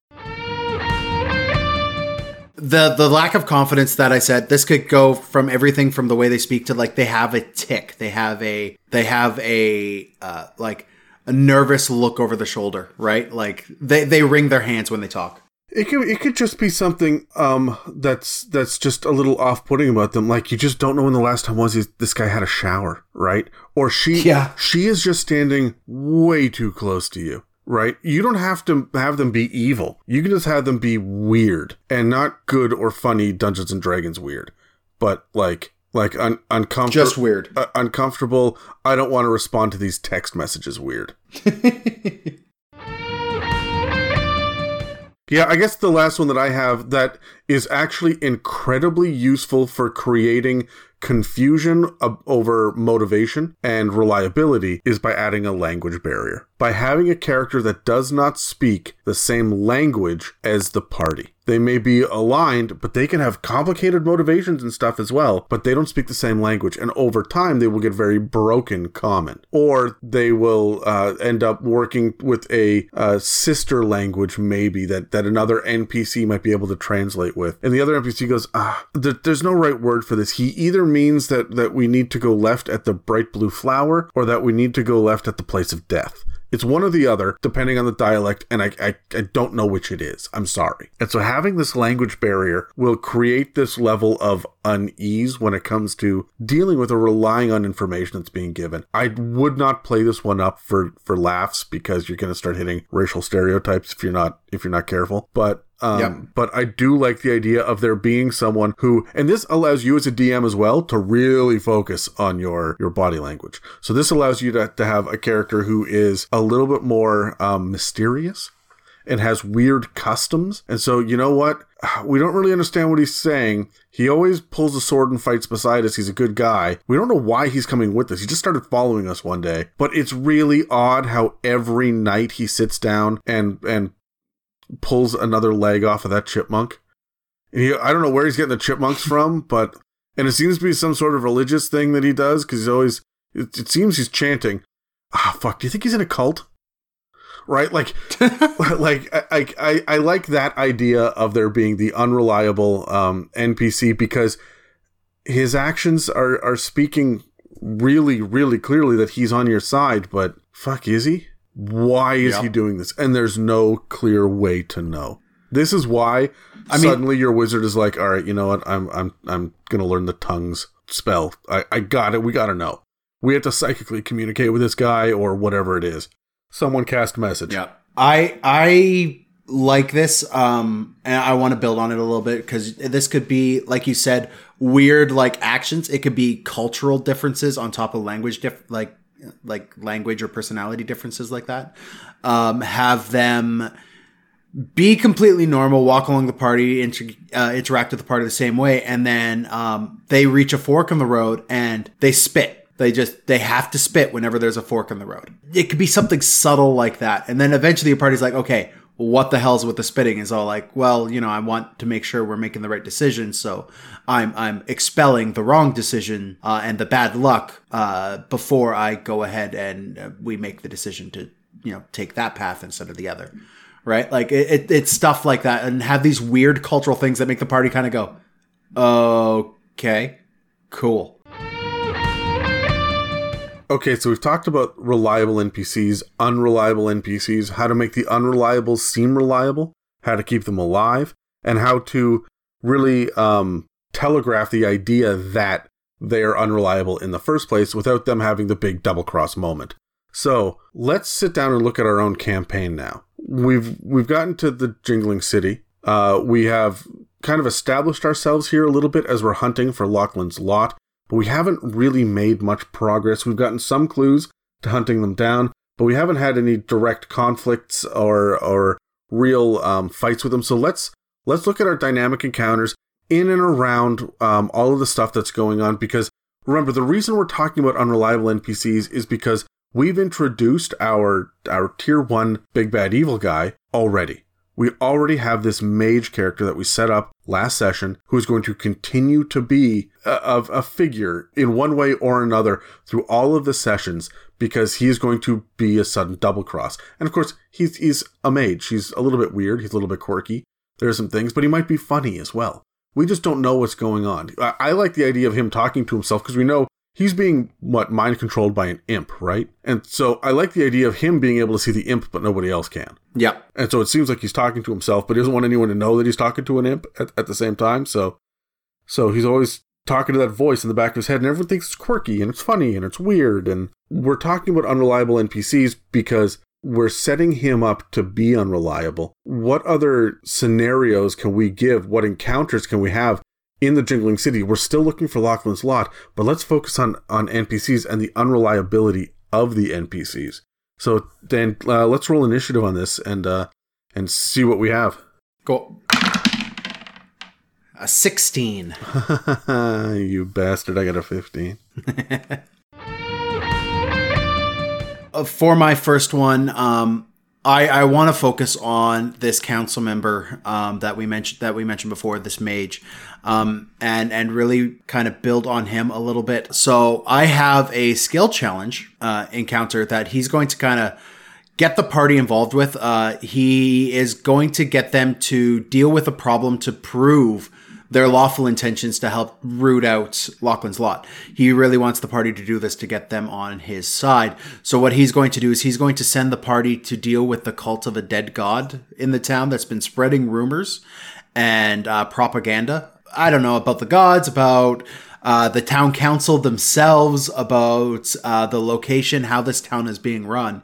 The the lack of confidence that I said, this could go from everything from the way they speak to like they have a tick. They have a they have a uh, like a nervous look over the shoulder, right? Like they, they wring their hands when they talk. It could it could just be something um that's that's just a little off putting about them. Like you just don't know when the last time was this guy had a shower, right? Or she yeah. she is just standing way too close to you. Right? You don't have to have them be evil. You can just have them be weird and not good or funny Dungeons and Dragons weird. but like like un- uncomfortable. Just weird. Uh, uncomfortable. I don't want to respond to these text messages. Weird. (laughs) Yeah, I guess the last one that I have that is actually incredibly useful for creating confusion uh, over motivation and reliability is by adding a language barrier. By having a character that does not speak the same language as the party. They may be aligned, but they can have complicated motivations and stuff as well, but they don't speak the same language. And over time, they will get very broken common. Or they will uh, end up working with a uh, sister language, maybe, that, that another NPC might be able to translate with. And the other NPC goes, ah, there's no right word for this. He either means that, that we need to go left at the bright blue flower or that we need to go left at the place of death. It's one or the other, depending on the dialect, and I, I, I, don't know which it is. I'm sorry. And so having this language barrier will create this level of unease when it comes to dealing with or relying on information that's being given. I would not play this one up for, for laughs because you're going to start hitting racial stereotypes if you're not if you're not careful. But um, yep. But I do like the idea of there being someone who, and this allows you as a DM as well to really focus on your your body language. So this allows you to, to have a character who is a little bit more um, mysterious and has weird customs. And so you know what? (sighs) We don't really understand what he's saying. He always pulls a sword and fights beside us. He's a good guy. We don't know why he's coming with us. He just started following us one day. But it's really odd how every night he sits down and and pulls another leg off of that chipmunk. And he, I don't know where he's getting the chipmunks (laughs) from, but and it seems to be some sort of religious thing that he does because he's always. It, it, seems he's chanting. Ah, oh, fuck. Do you think he's in a cult? Right, like, (laughs) (laughs) like I, I, I like that idea of there being the unreliable um, NPC because his actions are are speaking really, really clearly that he's on your side. But fuck, is he? Why is yep. he doing this? And there's no clear way to know. This is why I suddenly mean, your wizard is like, all right, you know what? I'm I'm I'm gonna learn the tongues spell. I, I got it. We gotta know. We have to psychically communicate with this guy or whatever it is. Someone cast message. Yeah. I I like this um and i want to build on it a little bit because this could be like you said weird like actions it could be cultural differences on top of language diff- like like language or personality differences like that. Um, have them be completely normal, walk along the party, inter- uh, interact with the party the same way, and then um, they reach a fork in the road and they spit. They just they have to spit whenever there's a fork in the road. It could be something subtle like that, and then eventually the party's like, okay, what the hell's with the spitting is all like, well, you know, I want to make sure we're making the right decision, so I'm I'm expelling the wrong decision uh, and the bad luck uh, before I go ahead and uh, we make the decision to you know take that path instead of the other, right? Like it, it, it's stuff like that, and have these weird cultural things that make the party kind of go, okay, cool. Okay, so we've talked about reliable NPCs, unreliable NPCs, how to make the unreliable seem reliable, how to keep them alive, and how to really um, telegraph the idea that they are unreliable in the first place without them having the big double cross moment. So let's sit down and look at our own campaign now. We've we've gotten to the Jingling City. Uh, we have kind of established ourselves here a little bit as we're hunting for Lachlan's lot but we haven't really made much progress. We've gotten some clues to hunting them down, but we haven't had any direct conflicts or or real um, fights with them. So let's let's look at our dynamic encounters in and around um, all of the stuff that's going on. Because remember, the reason we're talking about unreliable NPCs is because we've introduced our our tier one big bad evil guy already we already have this mage character that we set up last session who is going to continue to be a, a, a, figure in one way or another through all of the sessions because he is going to be a sudden double cross. And of course, he's, he's a mage. He's a little bit weird. He's a little bit quirky. There are some things, but he might be funny as well. We just don't know what's going on. I, I like the idea of him talking to himself because we know he's being what mind controlled by an imp, right? And so I like the idea of him being able to see the imp, but nobody else can. Yeah. And so it seems like he's talking to himself, but he doesn't want anyone to know that he's talking to an imp at, at the same time. So, so he's always talking to that voice in the back of his head, and everyone thinks it's quirky and it's funny and it's weird. And we're talking about unreliable NPCs because we're setting him up to be unreliable. What other scenarios can we give? What encounters can we have in the Jingling City. We're still looking for Lachlan's lot, but let's focus on on NPCs and the unreliability of the NPCs. So Dan, uh, let's roll initiative on this and uh, and see what we have. Go. A 16. (laughs) you bastard! I got a fifteen. Uh, For my first one, um, I, I want to focus on this council member um, that we mentioned that we mentioned before, this mage, um, and and really kind of build on him a little bit. So I have a skill challenge uh, encounter that he's going to kind of get the party involved with. Uh, he is going to get them to deal with a problem to prove their lawful intentions to help root out Lachlan's lot. He really wants the party to do this to get them on his side. So what he's going to do is he's going to send the party to deal with the cult of a dead god in the town that's been spreading rumors and uh, propaganda. I don't know about the gods, about uh, the town council themselves, about uh, the location, how this town is being run.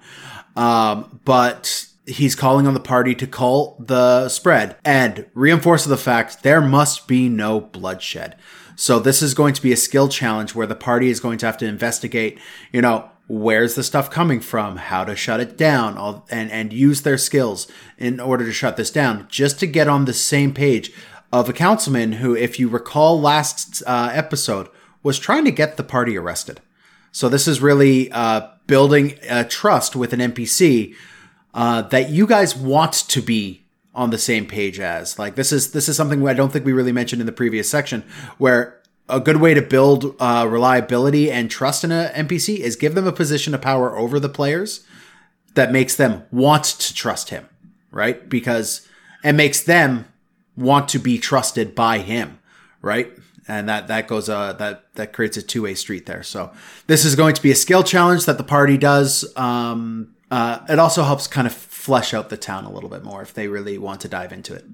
Um, but he's calling on the party to call the spread and reinforce the fact there must be no bloodshed. So this is going to be a skill challenge where the party is going to have to investigate, you know, where's the stuff coming from, how to shut it down, all, and and use their skills in order to shut this down, just to get on the same page of a councilman who, if you recall last uh, episode, was trying to get the party arrested. So this is really uh, building a trust with an NPC uh, that you guys want to be on the same page as. Like this is this is something I don't think we really mentioned in the previous section, where a good way to build uh, reliability and trust in a NPC is give them a position of power over the players that makes them want to trust him, right? Because it makes them want to be trusted by him, right? And that that goes uh that that creates a two way street there. So this is going to be a skill challenge that the party does. Um, uh, it also helps kind of flesh out the town a little bit more if they really want to dive into it.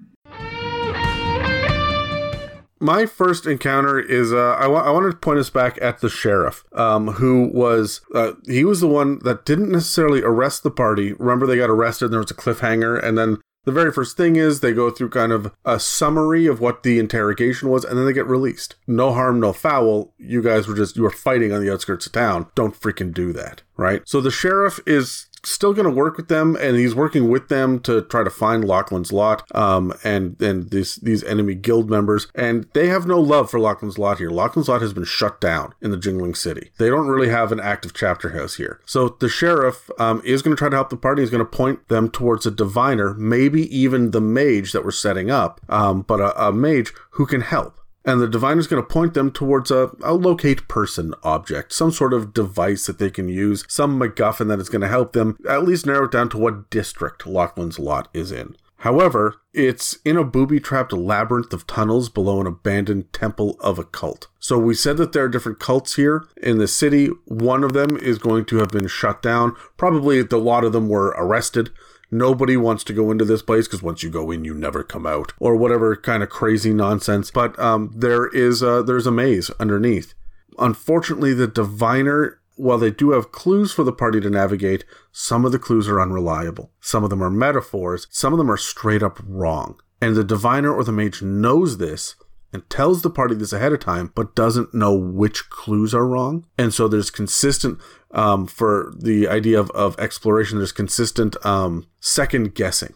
My first encounter is uh, I, wa- I wanted to point us back at the sheriff, um, who was uh, he was the one that didn't necessarily arrest the party. Remember, they got arrested. and There was a cliffhanger, and then the very first thing is they go through kind of a summary of what the interrogation was, and then they get released. No harm, no foul. You guys were just you were fighting on the outskirts of town. Don't freaking do that, right? So the sheriff is still going to work with them and he's working with them to try to find Lachlan's lot um and and these these enemy guild members and they have no love for Lachlan's lot here. Lachlan's lot has been shut down in the Jingling City. They don't really have an active chapter house here. So the sheriff um, is going to try to help the party. He's going to point them towards a diviner, maybe even the mage that we're setting up, um, but a, a mage who can help and the diviner is going to point them towards a, a locate person object, some sort of device that they can use, some MacGuffin that is going to help them at least narrow it down to what district Lachlan's lot is in. However, it's in a booby trapped labyrinth of tunnels below an abandoned temple of a cult. So we said that there are different cults here in the city. One of them is going to have been shut down. Probably a lot of them were arrested. Nobody wants to go into this place because once you go in, you never come out, or whatever kind of crazy nonsense. But um, there is a, there's a maze underneath. Unfortunately, the diviner, while they do have clues for the party to navigate, some of the clues are unreliable. Some of them are metaphors. Some of them are straight up wrong. And the diviner or the mage knows this and tells the party this ahead of time, but doesn't know which clues are wrong. And so there's consistent, um, for the idea of, of exploration, there's consistent um, second guessing.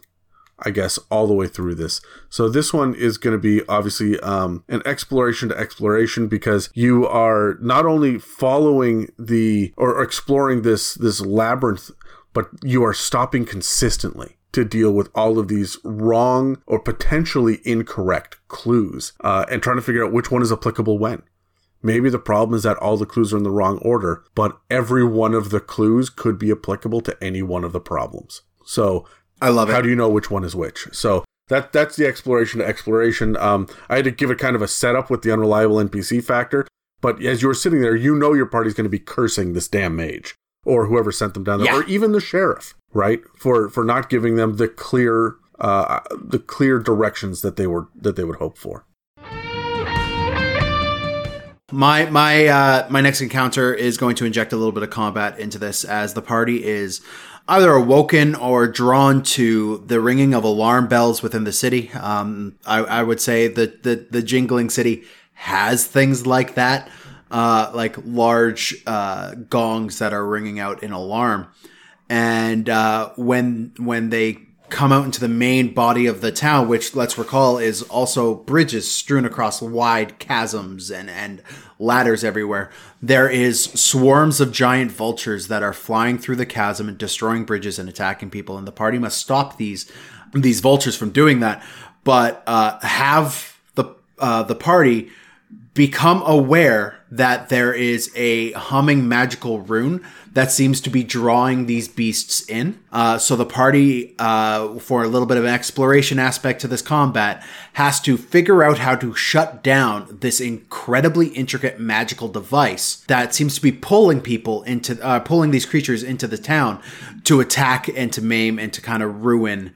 I guess all the way through this. So this one is going to be obviously um, an exploration to exploration because you are not only following the or exploring this this labyrinth, but you are stopping consistently to deal with all of these wrong or potentially incorrect clues uh, and trying to figure out which one is applicable when. Maybe the problem is that all the clues are in the wrong order, but every one of the clues could be applicable to any one of the problems. So I love it. how do you know which one is which? So that that's the exploration to exploration. Um, I had to give it kind of a setup with the unreliable NPC factor, but as you were sitting there, you know your party's going to be cursing this damn mage or whoever sent them down there, Yeah. or even the sheriff, right? For for not giving them the clear uh, the clear directions that they were that they would hope for. My my uh, my next encounter is going to inject a little bit of combat into this as the party is either awoken or drawn to the ringing of alarm bells within the city. Um, I, I, would say that the, the jingling city has things like that, uh, like large uh, gongs that are ringing out in alarm. And uh, when when they come out into the main body of the town, which let's recall is also bridges strewn across wide chasms and, and ladders everywhere. There is swarms of giant vultures that are flying through the chasm and destroying bridges and attacking people, and the party must stop these these vultures from doing that. But uh, have the uh, the party become aware that there is a humming magical rune that seems to be drawing these beasts in. Uh, so the party, uh, for a little bit of an exploration aspect to this combat, has to figure out how to shut down this incredibly intricate magical device that seems to be pulling people into, uh, pulling these creatures into the town to attack and to maim and to kind of ruin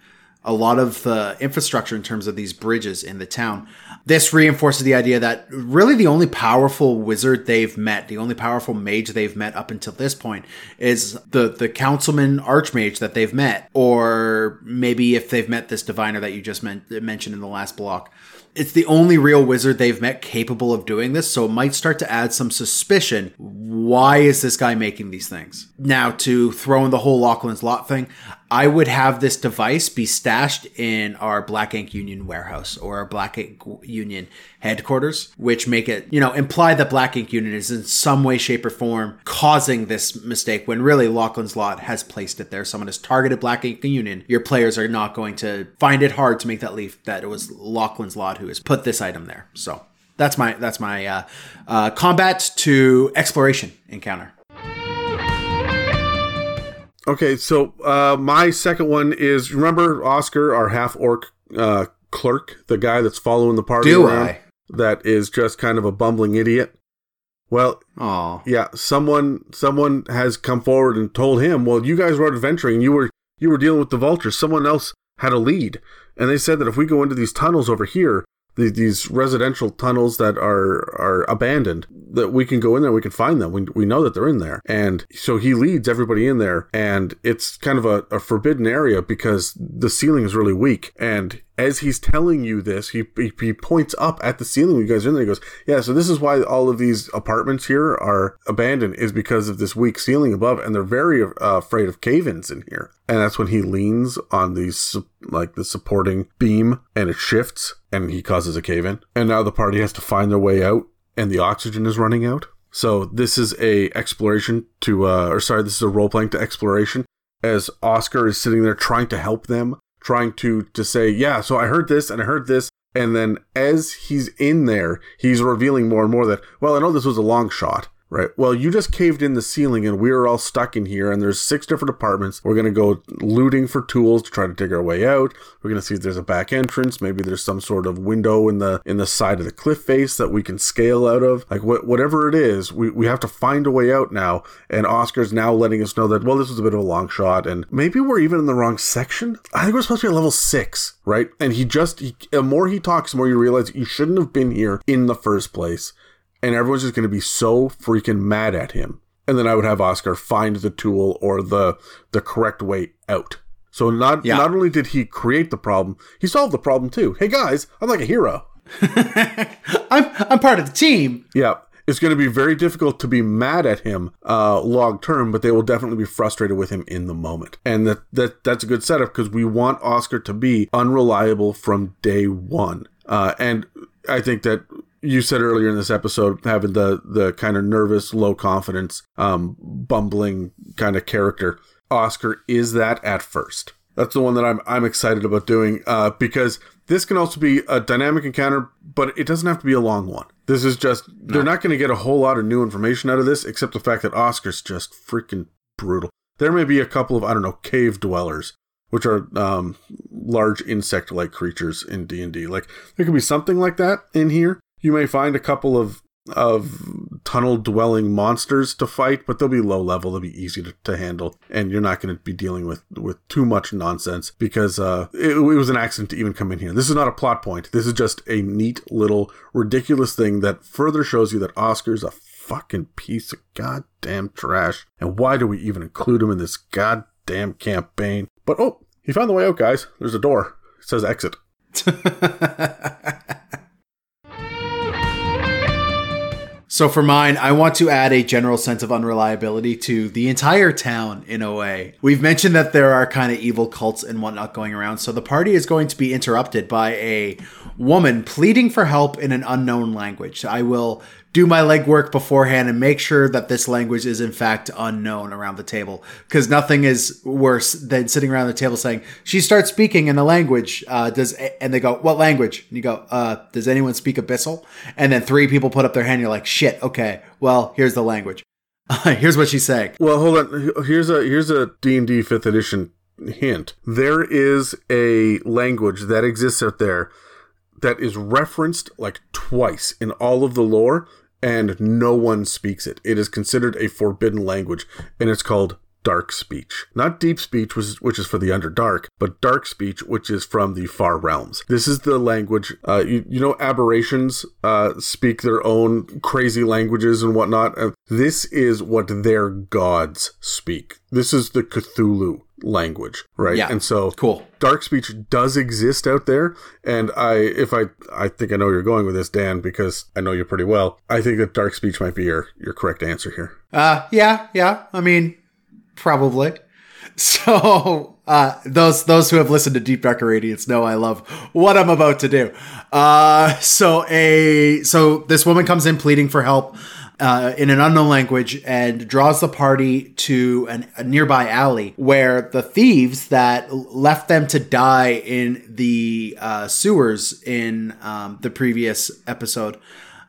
a lot of the infrastructure in terms of these bridges in the town. This reinforces the idea that really the only powerful wizard they've met, the only powerful mage they've met up until this point is the the councilman archmage that they've met, or maybe if they've met this diviner that you just men- mentioned in the last block it's the only real wizard they've met capable of doing this, so it might start to add some suspicion. Why is this guy making these things? Now, to throw in the whole Lachlan's Lot thing, I would have this device be stashed in our Black Ink Union warehouse or our Black Ink Union headquarters, which make it, you know, imply that Black Ink Union is in some way, shape, or form causing this mistake when really Lachlan's Lot has placed it there. Someone has targeted Black Ink Union. Your players are not going to find it hard to make that leap that it was Lachlan's Lot who has put this item there. So that's my that's my uh, uh, combat to exploration encounter. Okay, so uh, my second one is remember Oscar, our half orc uh, clerk, the guy that's following the party Do around, I? that is just kind of a bumbling idiot. Well, Oh, yeah, someone someone has come forward and told him, "Well, you guys were adventuring. You were you were dealing with the vultures. Someone else had a lead, and they said that if we go into these tunnels over here, the, these residential tunnels that are are abandoned, that we can go in there, we can find them. We, we know that they're in there, and so he leads everybody in there, and it's kind of a, a forbidden area because the ceiling is really weak, and as he's telling you this, he, he, he points up at the ceiling you guys are in there. He goes, Yeah, so this is why all of these apartments here are abandoned, is because of this weak ceiling above, and they're very uh, afraid of cave ins in here. And that's when he leans on these, like the supporting beam, and it shifts, and he causes a cave in. And now the party has to find their way out, and the oxygen is running out. So this is a exploration to, uh, or sorry, this is a role playing to exploration as Oscar is sitting there trying to help them, trying to to say, yeah, so I heard this and I heard this, and then as he's in there, he's revealing more and more that, well, I know this was a long shot. Right. Well, you just caved in the ceiling and we're all stuck in here and there's six different apartments. We're going to go looting for tools to try to dig our way out. We're going to see if there's a back entrance. Maybe there's some sort of window in the in the side of the cliff face that we can scale out of. Like wh- whatever it is, we, we have to find a way out now. And Oscar's now letting us know that, well, this was a bit of a long shot and maybe we're even in the wrong section. I think we're supposed to be at level six, right? And he just, he, the more he talks, the more you realize you shouldn't have been here in the first place and everyone's just going to be so freaking mad at him. And then I would have Oscar find the tool or the the correct way out. So not Yeah. not only did he create the problem, he solved the problem too. Hey guys, I'm like a hero. (laughs) I'm I'm part of the team. Yeah. It's going to be very difficult to be mad at him uh, long term, but they will definitely be frustrated with him in the moment, and that, that that's a good setup because we want Oscar to be unreliable from day one. Uh, and I think that you said earlier in this episode having the the kind of nervous, low confidence, um, bumbling kind of character. Oscar is that at first. That's the one that I'm I'm excited about doing uh, because this can also be a dynamic encounter, but it doesn't have to be a long one. This is just they're not going to get a whole lot of new information out of this, except the fact that Oscar's just freaking brutal. There may be a couple of I don't know cave dwellers, which are um, large insect-like creatures in D and D. Like there could be something like that in here. You may find a couple of of tunnel dwelling monsters to fight, but they'll be low level. They'll be easy to, to handle, and you're not going to be dealing with with too much nonsense because uh, it, it was an accident to even come in here. This is not a plot point. This is just a neat little ridiculous thing that further shows you that Oscar's a fucking piece of goddamn trash. And why do we even include him in this goddamn campaign. But oh, he found the way out, guys. There's a door. It says exit. (laughs) So for mine, I want to add a general sense of unreliability to the entire town in a way. We've mentioned that there are kind of evil cults and whatnot going around, so the party is going to be interrupted by a woman pleading for help in an unknown language. I will do my legwork beforehand and make sure that this language is in fact unknown around the table. Because nothing is worse than sitting around the table saying she starts speaking in the language uh, does and they go what language? And you go uh, does anyone speak abyssal? And then three people put up their hand you're like shit okay well here's the language. (laughs) Here's what she's saying Well, hold on. Here's a here's a D&D 5th edition hint. There is a language that exists out there that is referenced like twice in all of the lore and no one speaks it. It is considered a forbidden language and it's called dark speech. Not deep speech, which is, for the underdark, but dark speech, which is from the far realms. This is the language, uh, you, you know, aberrations uh, speak their own crazy languages and whatnot. Uh, this is what their gods speak. This is the Cthulhu language, right? Yeah. And so cool. dark speech does exist out there. And i if i i think i know where you're going with this dan because i know you pretty well. I think that dark speech might be your your correct answer here. Uh yeah yeah. I mean probably. (laughs) So uh those those who have listened to deep dark radiance know i love what i'm about to do. Uh so a so this woman comes in pleading for help uh, in an unknown language and draws the party to an, a nearby alley where the thieves that left them to die in the uh, sewers in um, the previous episode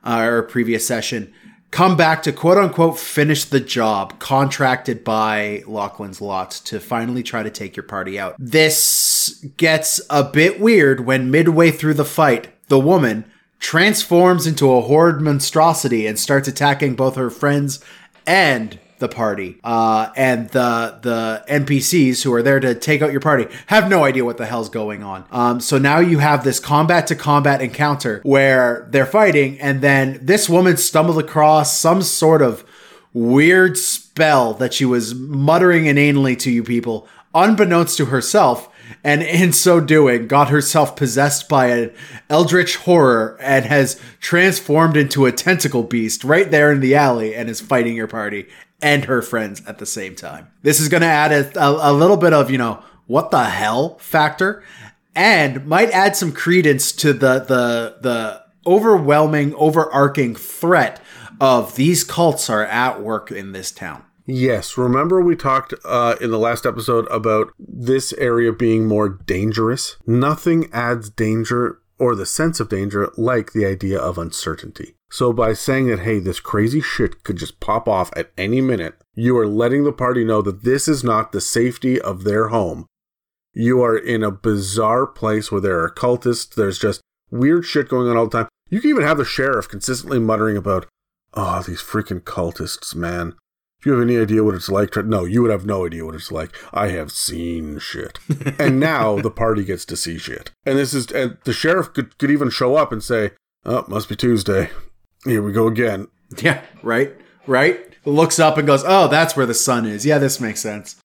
uh, or previous session come back to quote unquote finish the job contracted by Lachlan's Lot to finally try to take your party out. This gets a bit weird when midway through the fight, the woman transforms into a horrid monstrosity and starts attacking both her friends and the party. Uh, and the the NPCs who are there to take out your party have no idea what the hell's going on. Um, so now you have this combat to combat encounter where they're fighting, and then this woman stumbled across some sort of weird spell that she was muttering inanely to you people, unbeknownst to herself and in so doing got herself possessed by an eldritch horror and has transformed into a tentacle beast right there in the alley and is fighting your party and her friends at the same time. This is going to add a, a, a, little bit of, you know, what the hell factor and might add some credence to the the the overwhelming overarching threat of these cults are at work in this town. Yes, remember we talked uh, in the last episode about this area being more dangerous? Nothing adds danger or the sense of danger like the idea of uncertainty. So by saying that, hey, this crazy shit could just pop off at any minute, you are letting the party know that this is not the safety of their home. You are in a bizarre place where there are cultists, there's just weird shit going on all the time. You can even have the sheriff consistently muttering about, oh, these freaking cultists, man. If you have any idea what it's like, no, you would have no idea what it's like. I have seen shit. (laughs) and now the party gets to see shit. And this is, and the sheriff could, could even show up and say, oh, must be Tuesday. Here we go again. Yeah, right, right. Looks up and goes, oh, that's where the sun is. Yeah, this makes sense.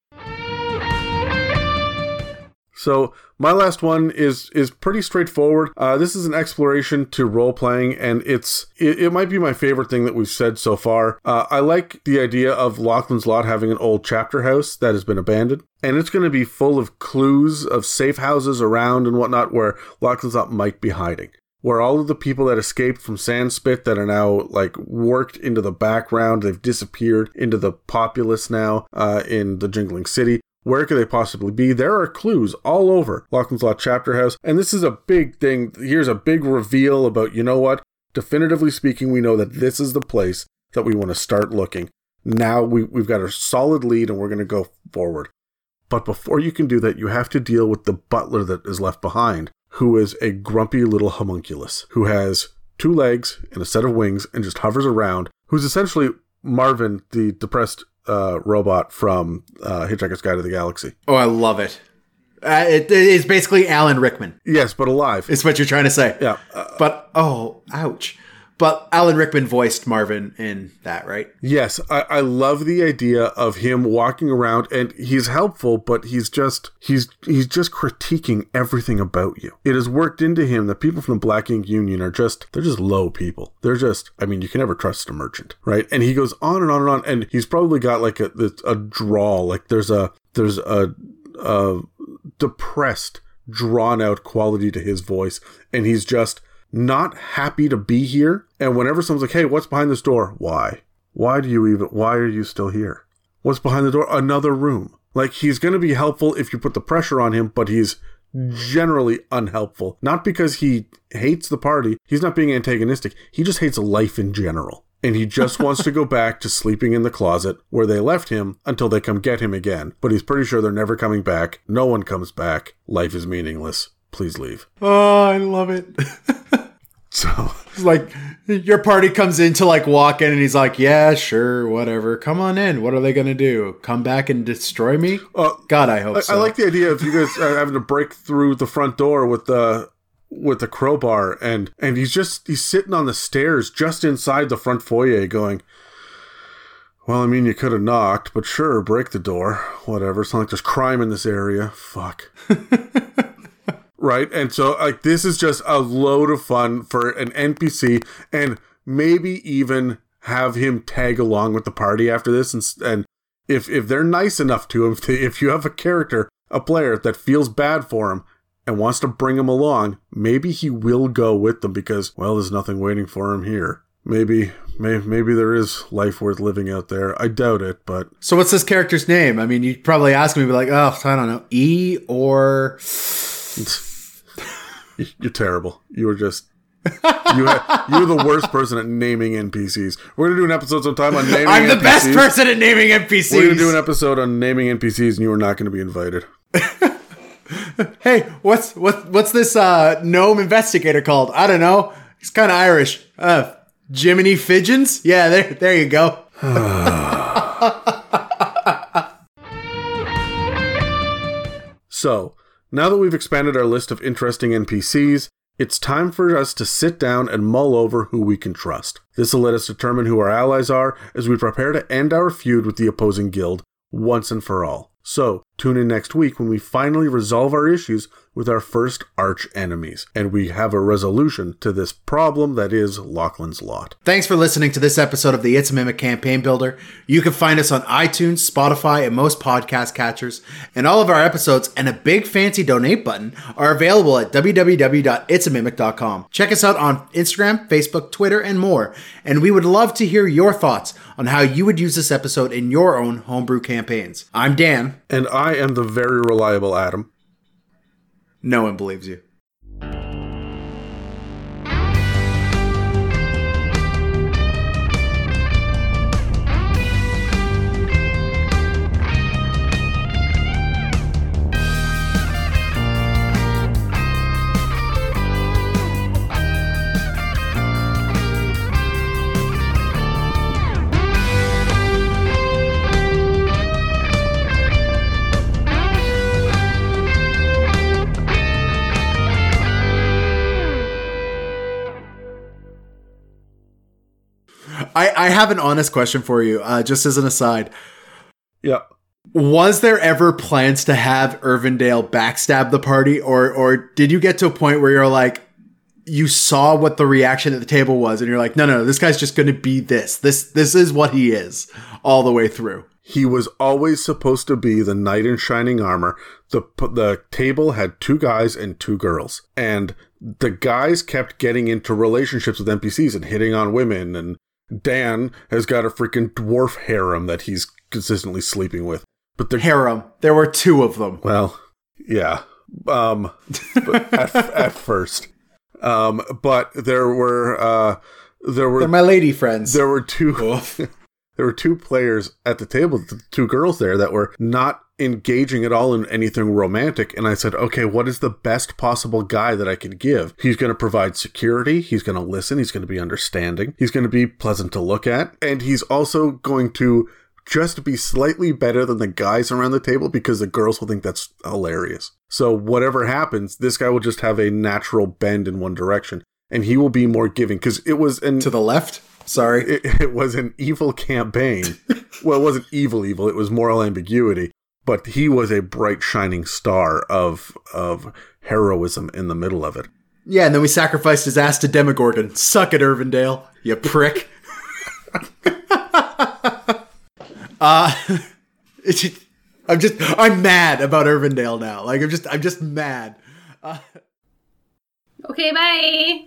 So my last one is is pretty straightforward. Uh, this is an exploration to role playing, and it's it, it, might be my favorite thing that we've said so far. Uh, I like the idea of Lachlan's Lot having an old chapter house that has been abandoned, and it's going to be full of clues of safe houses around and whatnot where Lachlan's Lot might be hiding. Where all of the people that escaped from Sandspit that are now like worked into the background, they've disappeared into the populace now uh, in the Jingling City. Where could they possibly be? There are clues all over Lachlan's Lot Chapter House, and this is a big thing. Here's a big reveal about, you know what? Definitively speaking, we know that this is the place that we want to start looking. Now we, we've got a solid lead and we're going to go forward. But before you can do that, you have to deal with the butler that is left behind, who is a grumpy little homunculus, who has two legs and a set of wings and just hovers around, who's essentially Marvin, the depressed uh, robot from uh, Hitchhiker's Guide to the Galaxy. Oh, I love it. Uh, it. It's basically Alan Rickman. Yes, but alive. It's what you're trying to say. Yeah. but oh, ouch. But Alan Rickman voiced Marvin in that, right? Yes, I, I love the idea of him walking around and he's helpful, but he's just he's he's just critiquing everything about you. It has worked into him that people from the Black Ink Union are just they're just low people. They're just I mean, you can never trust a merchant, right? And he goes on and on and on, and he's probably got like a a draw, like there's a there's a, a depressed, drawn out quality to his voice, and he's just not happy to be here. And whenever someone's like, "Hey, what's behind this door?" Why? Why do you even? Why are you still here? What's behind the door? Another room. Like he's going to be helpful if you put the pressure on him, but he's generally unhelpful. Not because he hates the party. He's not being antagonistic. He just hates life in general and he just wants to go (laughs) back to sleeping in the closet where they left him until they come get him again. But he's pretty sure they're never coming back. No one comes back. Life is meaningless. Please leave. Oh, I love it. (laughs) So It's (laughs) like your party comes in to like walk in and he's like, "Yeah, sure, whatever. Come on in. What are they going to do? Come back and destroy me?" uh, God, I hope I, so. I like the idea of you guys (laughs) having to break through the front door with the with the crowbar and and he's just he's sitting on the stairs just inside the front foyer going well i mean you could have knocked but sure break the door whatever it's not like there's crime in this area fuck (laughs) right? And so like this is just a load of fun for an npc and maybe even have him tag along with the party after this and, and if if they're nice enough to him if, (laughs) they, if you have a character a player that feels bad for him and wants to bring him along maybe he will go with them because well there's nothing waiting for him here. Maybe may, maybe there is life worth living out there. I doubt it but so what's this character's name? I mean, you'd probably ask me, be like, "Oh, I don't know, E or (laughs) you're terrible you were just you ha- you're the worst person at naming npcs we're gonna do an episode sometime on naming NPCs. I'm the best person at naming NPCs." we're gonna do an episode on naming npcs and you are not gonna be invited (laughs) hey, what's what what's this uh, gnome investigator called? I don't know. He's kind of Irish. Uh, Jiminy Fidgens? Yeah, there there you go. (sighs) So, now that we've expanded our list of interesting NPCs, it's time for us to sit down and mull over who we can trust. This will let us determine who our allies are as we prepare to end our feud with the opposing guild once and for all. So, tune in next week when we finally resolve our issues with our first arch enemies, and we have a resolution to this problem that is Lachlan's Lot. Thanks for listening to this episode of the It's a Mimic Campaign Builder. You can find us on iTunes, Spotify, and most podcast catchers. And all of our episodes and a big fancy donate button are available at www.itsamimic.com. Check us out on Instagram, Facebook, Twitter, and more. And we would love to hear your thoughts on how you would use this episode in your own homebrew campaigns. I'm Dan. And I am the very reliable Adam. No one believes you. I, I have an honest question for you, uh, just as an aside. Yeah. Was there ever plans to have Irvindale backstab the party, or or did you get to a point where you're like, you saw what the reaction at the table was, and you're like, no, no, no this guy's just going to be this. This this is what he is all the way through. He was always supposed to be the knight in shining armor. The the table had two guys and two girls, and the guys kept getting into relationships with NPCs and hitting on women. And Dan has got a freaking dwarf harem that he's consistently sleeping with. But the Harem. There were two of them. well, yeah, um, (laughs) at, at first, um, but there were uh, there were They're my lady friends. there were two (laughs) there were two players at the table the two girls there that were not engaging at all in anything romantic and i said okay what is the best possible guy that i could give he's going to provide security he's going to listen he's going to be understanding he's going to be pleasant to look at and he's also going to just be slightly better than the guys around the table because the girls will think that's hilarious so whatever happens this guy will just have a natural bend in one direction and he will be more giving because it was an To the left. Sorry. it, it was an evil campaign. (laughs) well, it wasn't evil, evil. It was moral ambiguity. But he was a bright, shining star of of heroism in the middle of it. Yeah, and then we sacrificed his ass to Demogorgon. Suck it, Irvindale, you prick. (laughs) uh, (laughs) it's just- I'm just I'm mad about Irvindale now. Like I'm just I'm just mad. Okay, bye.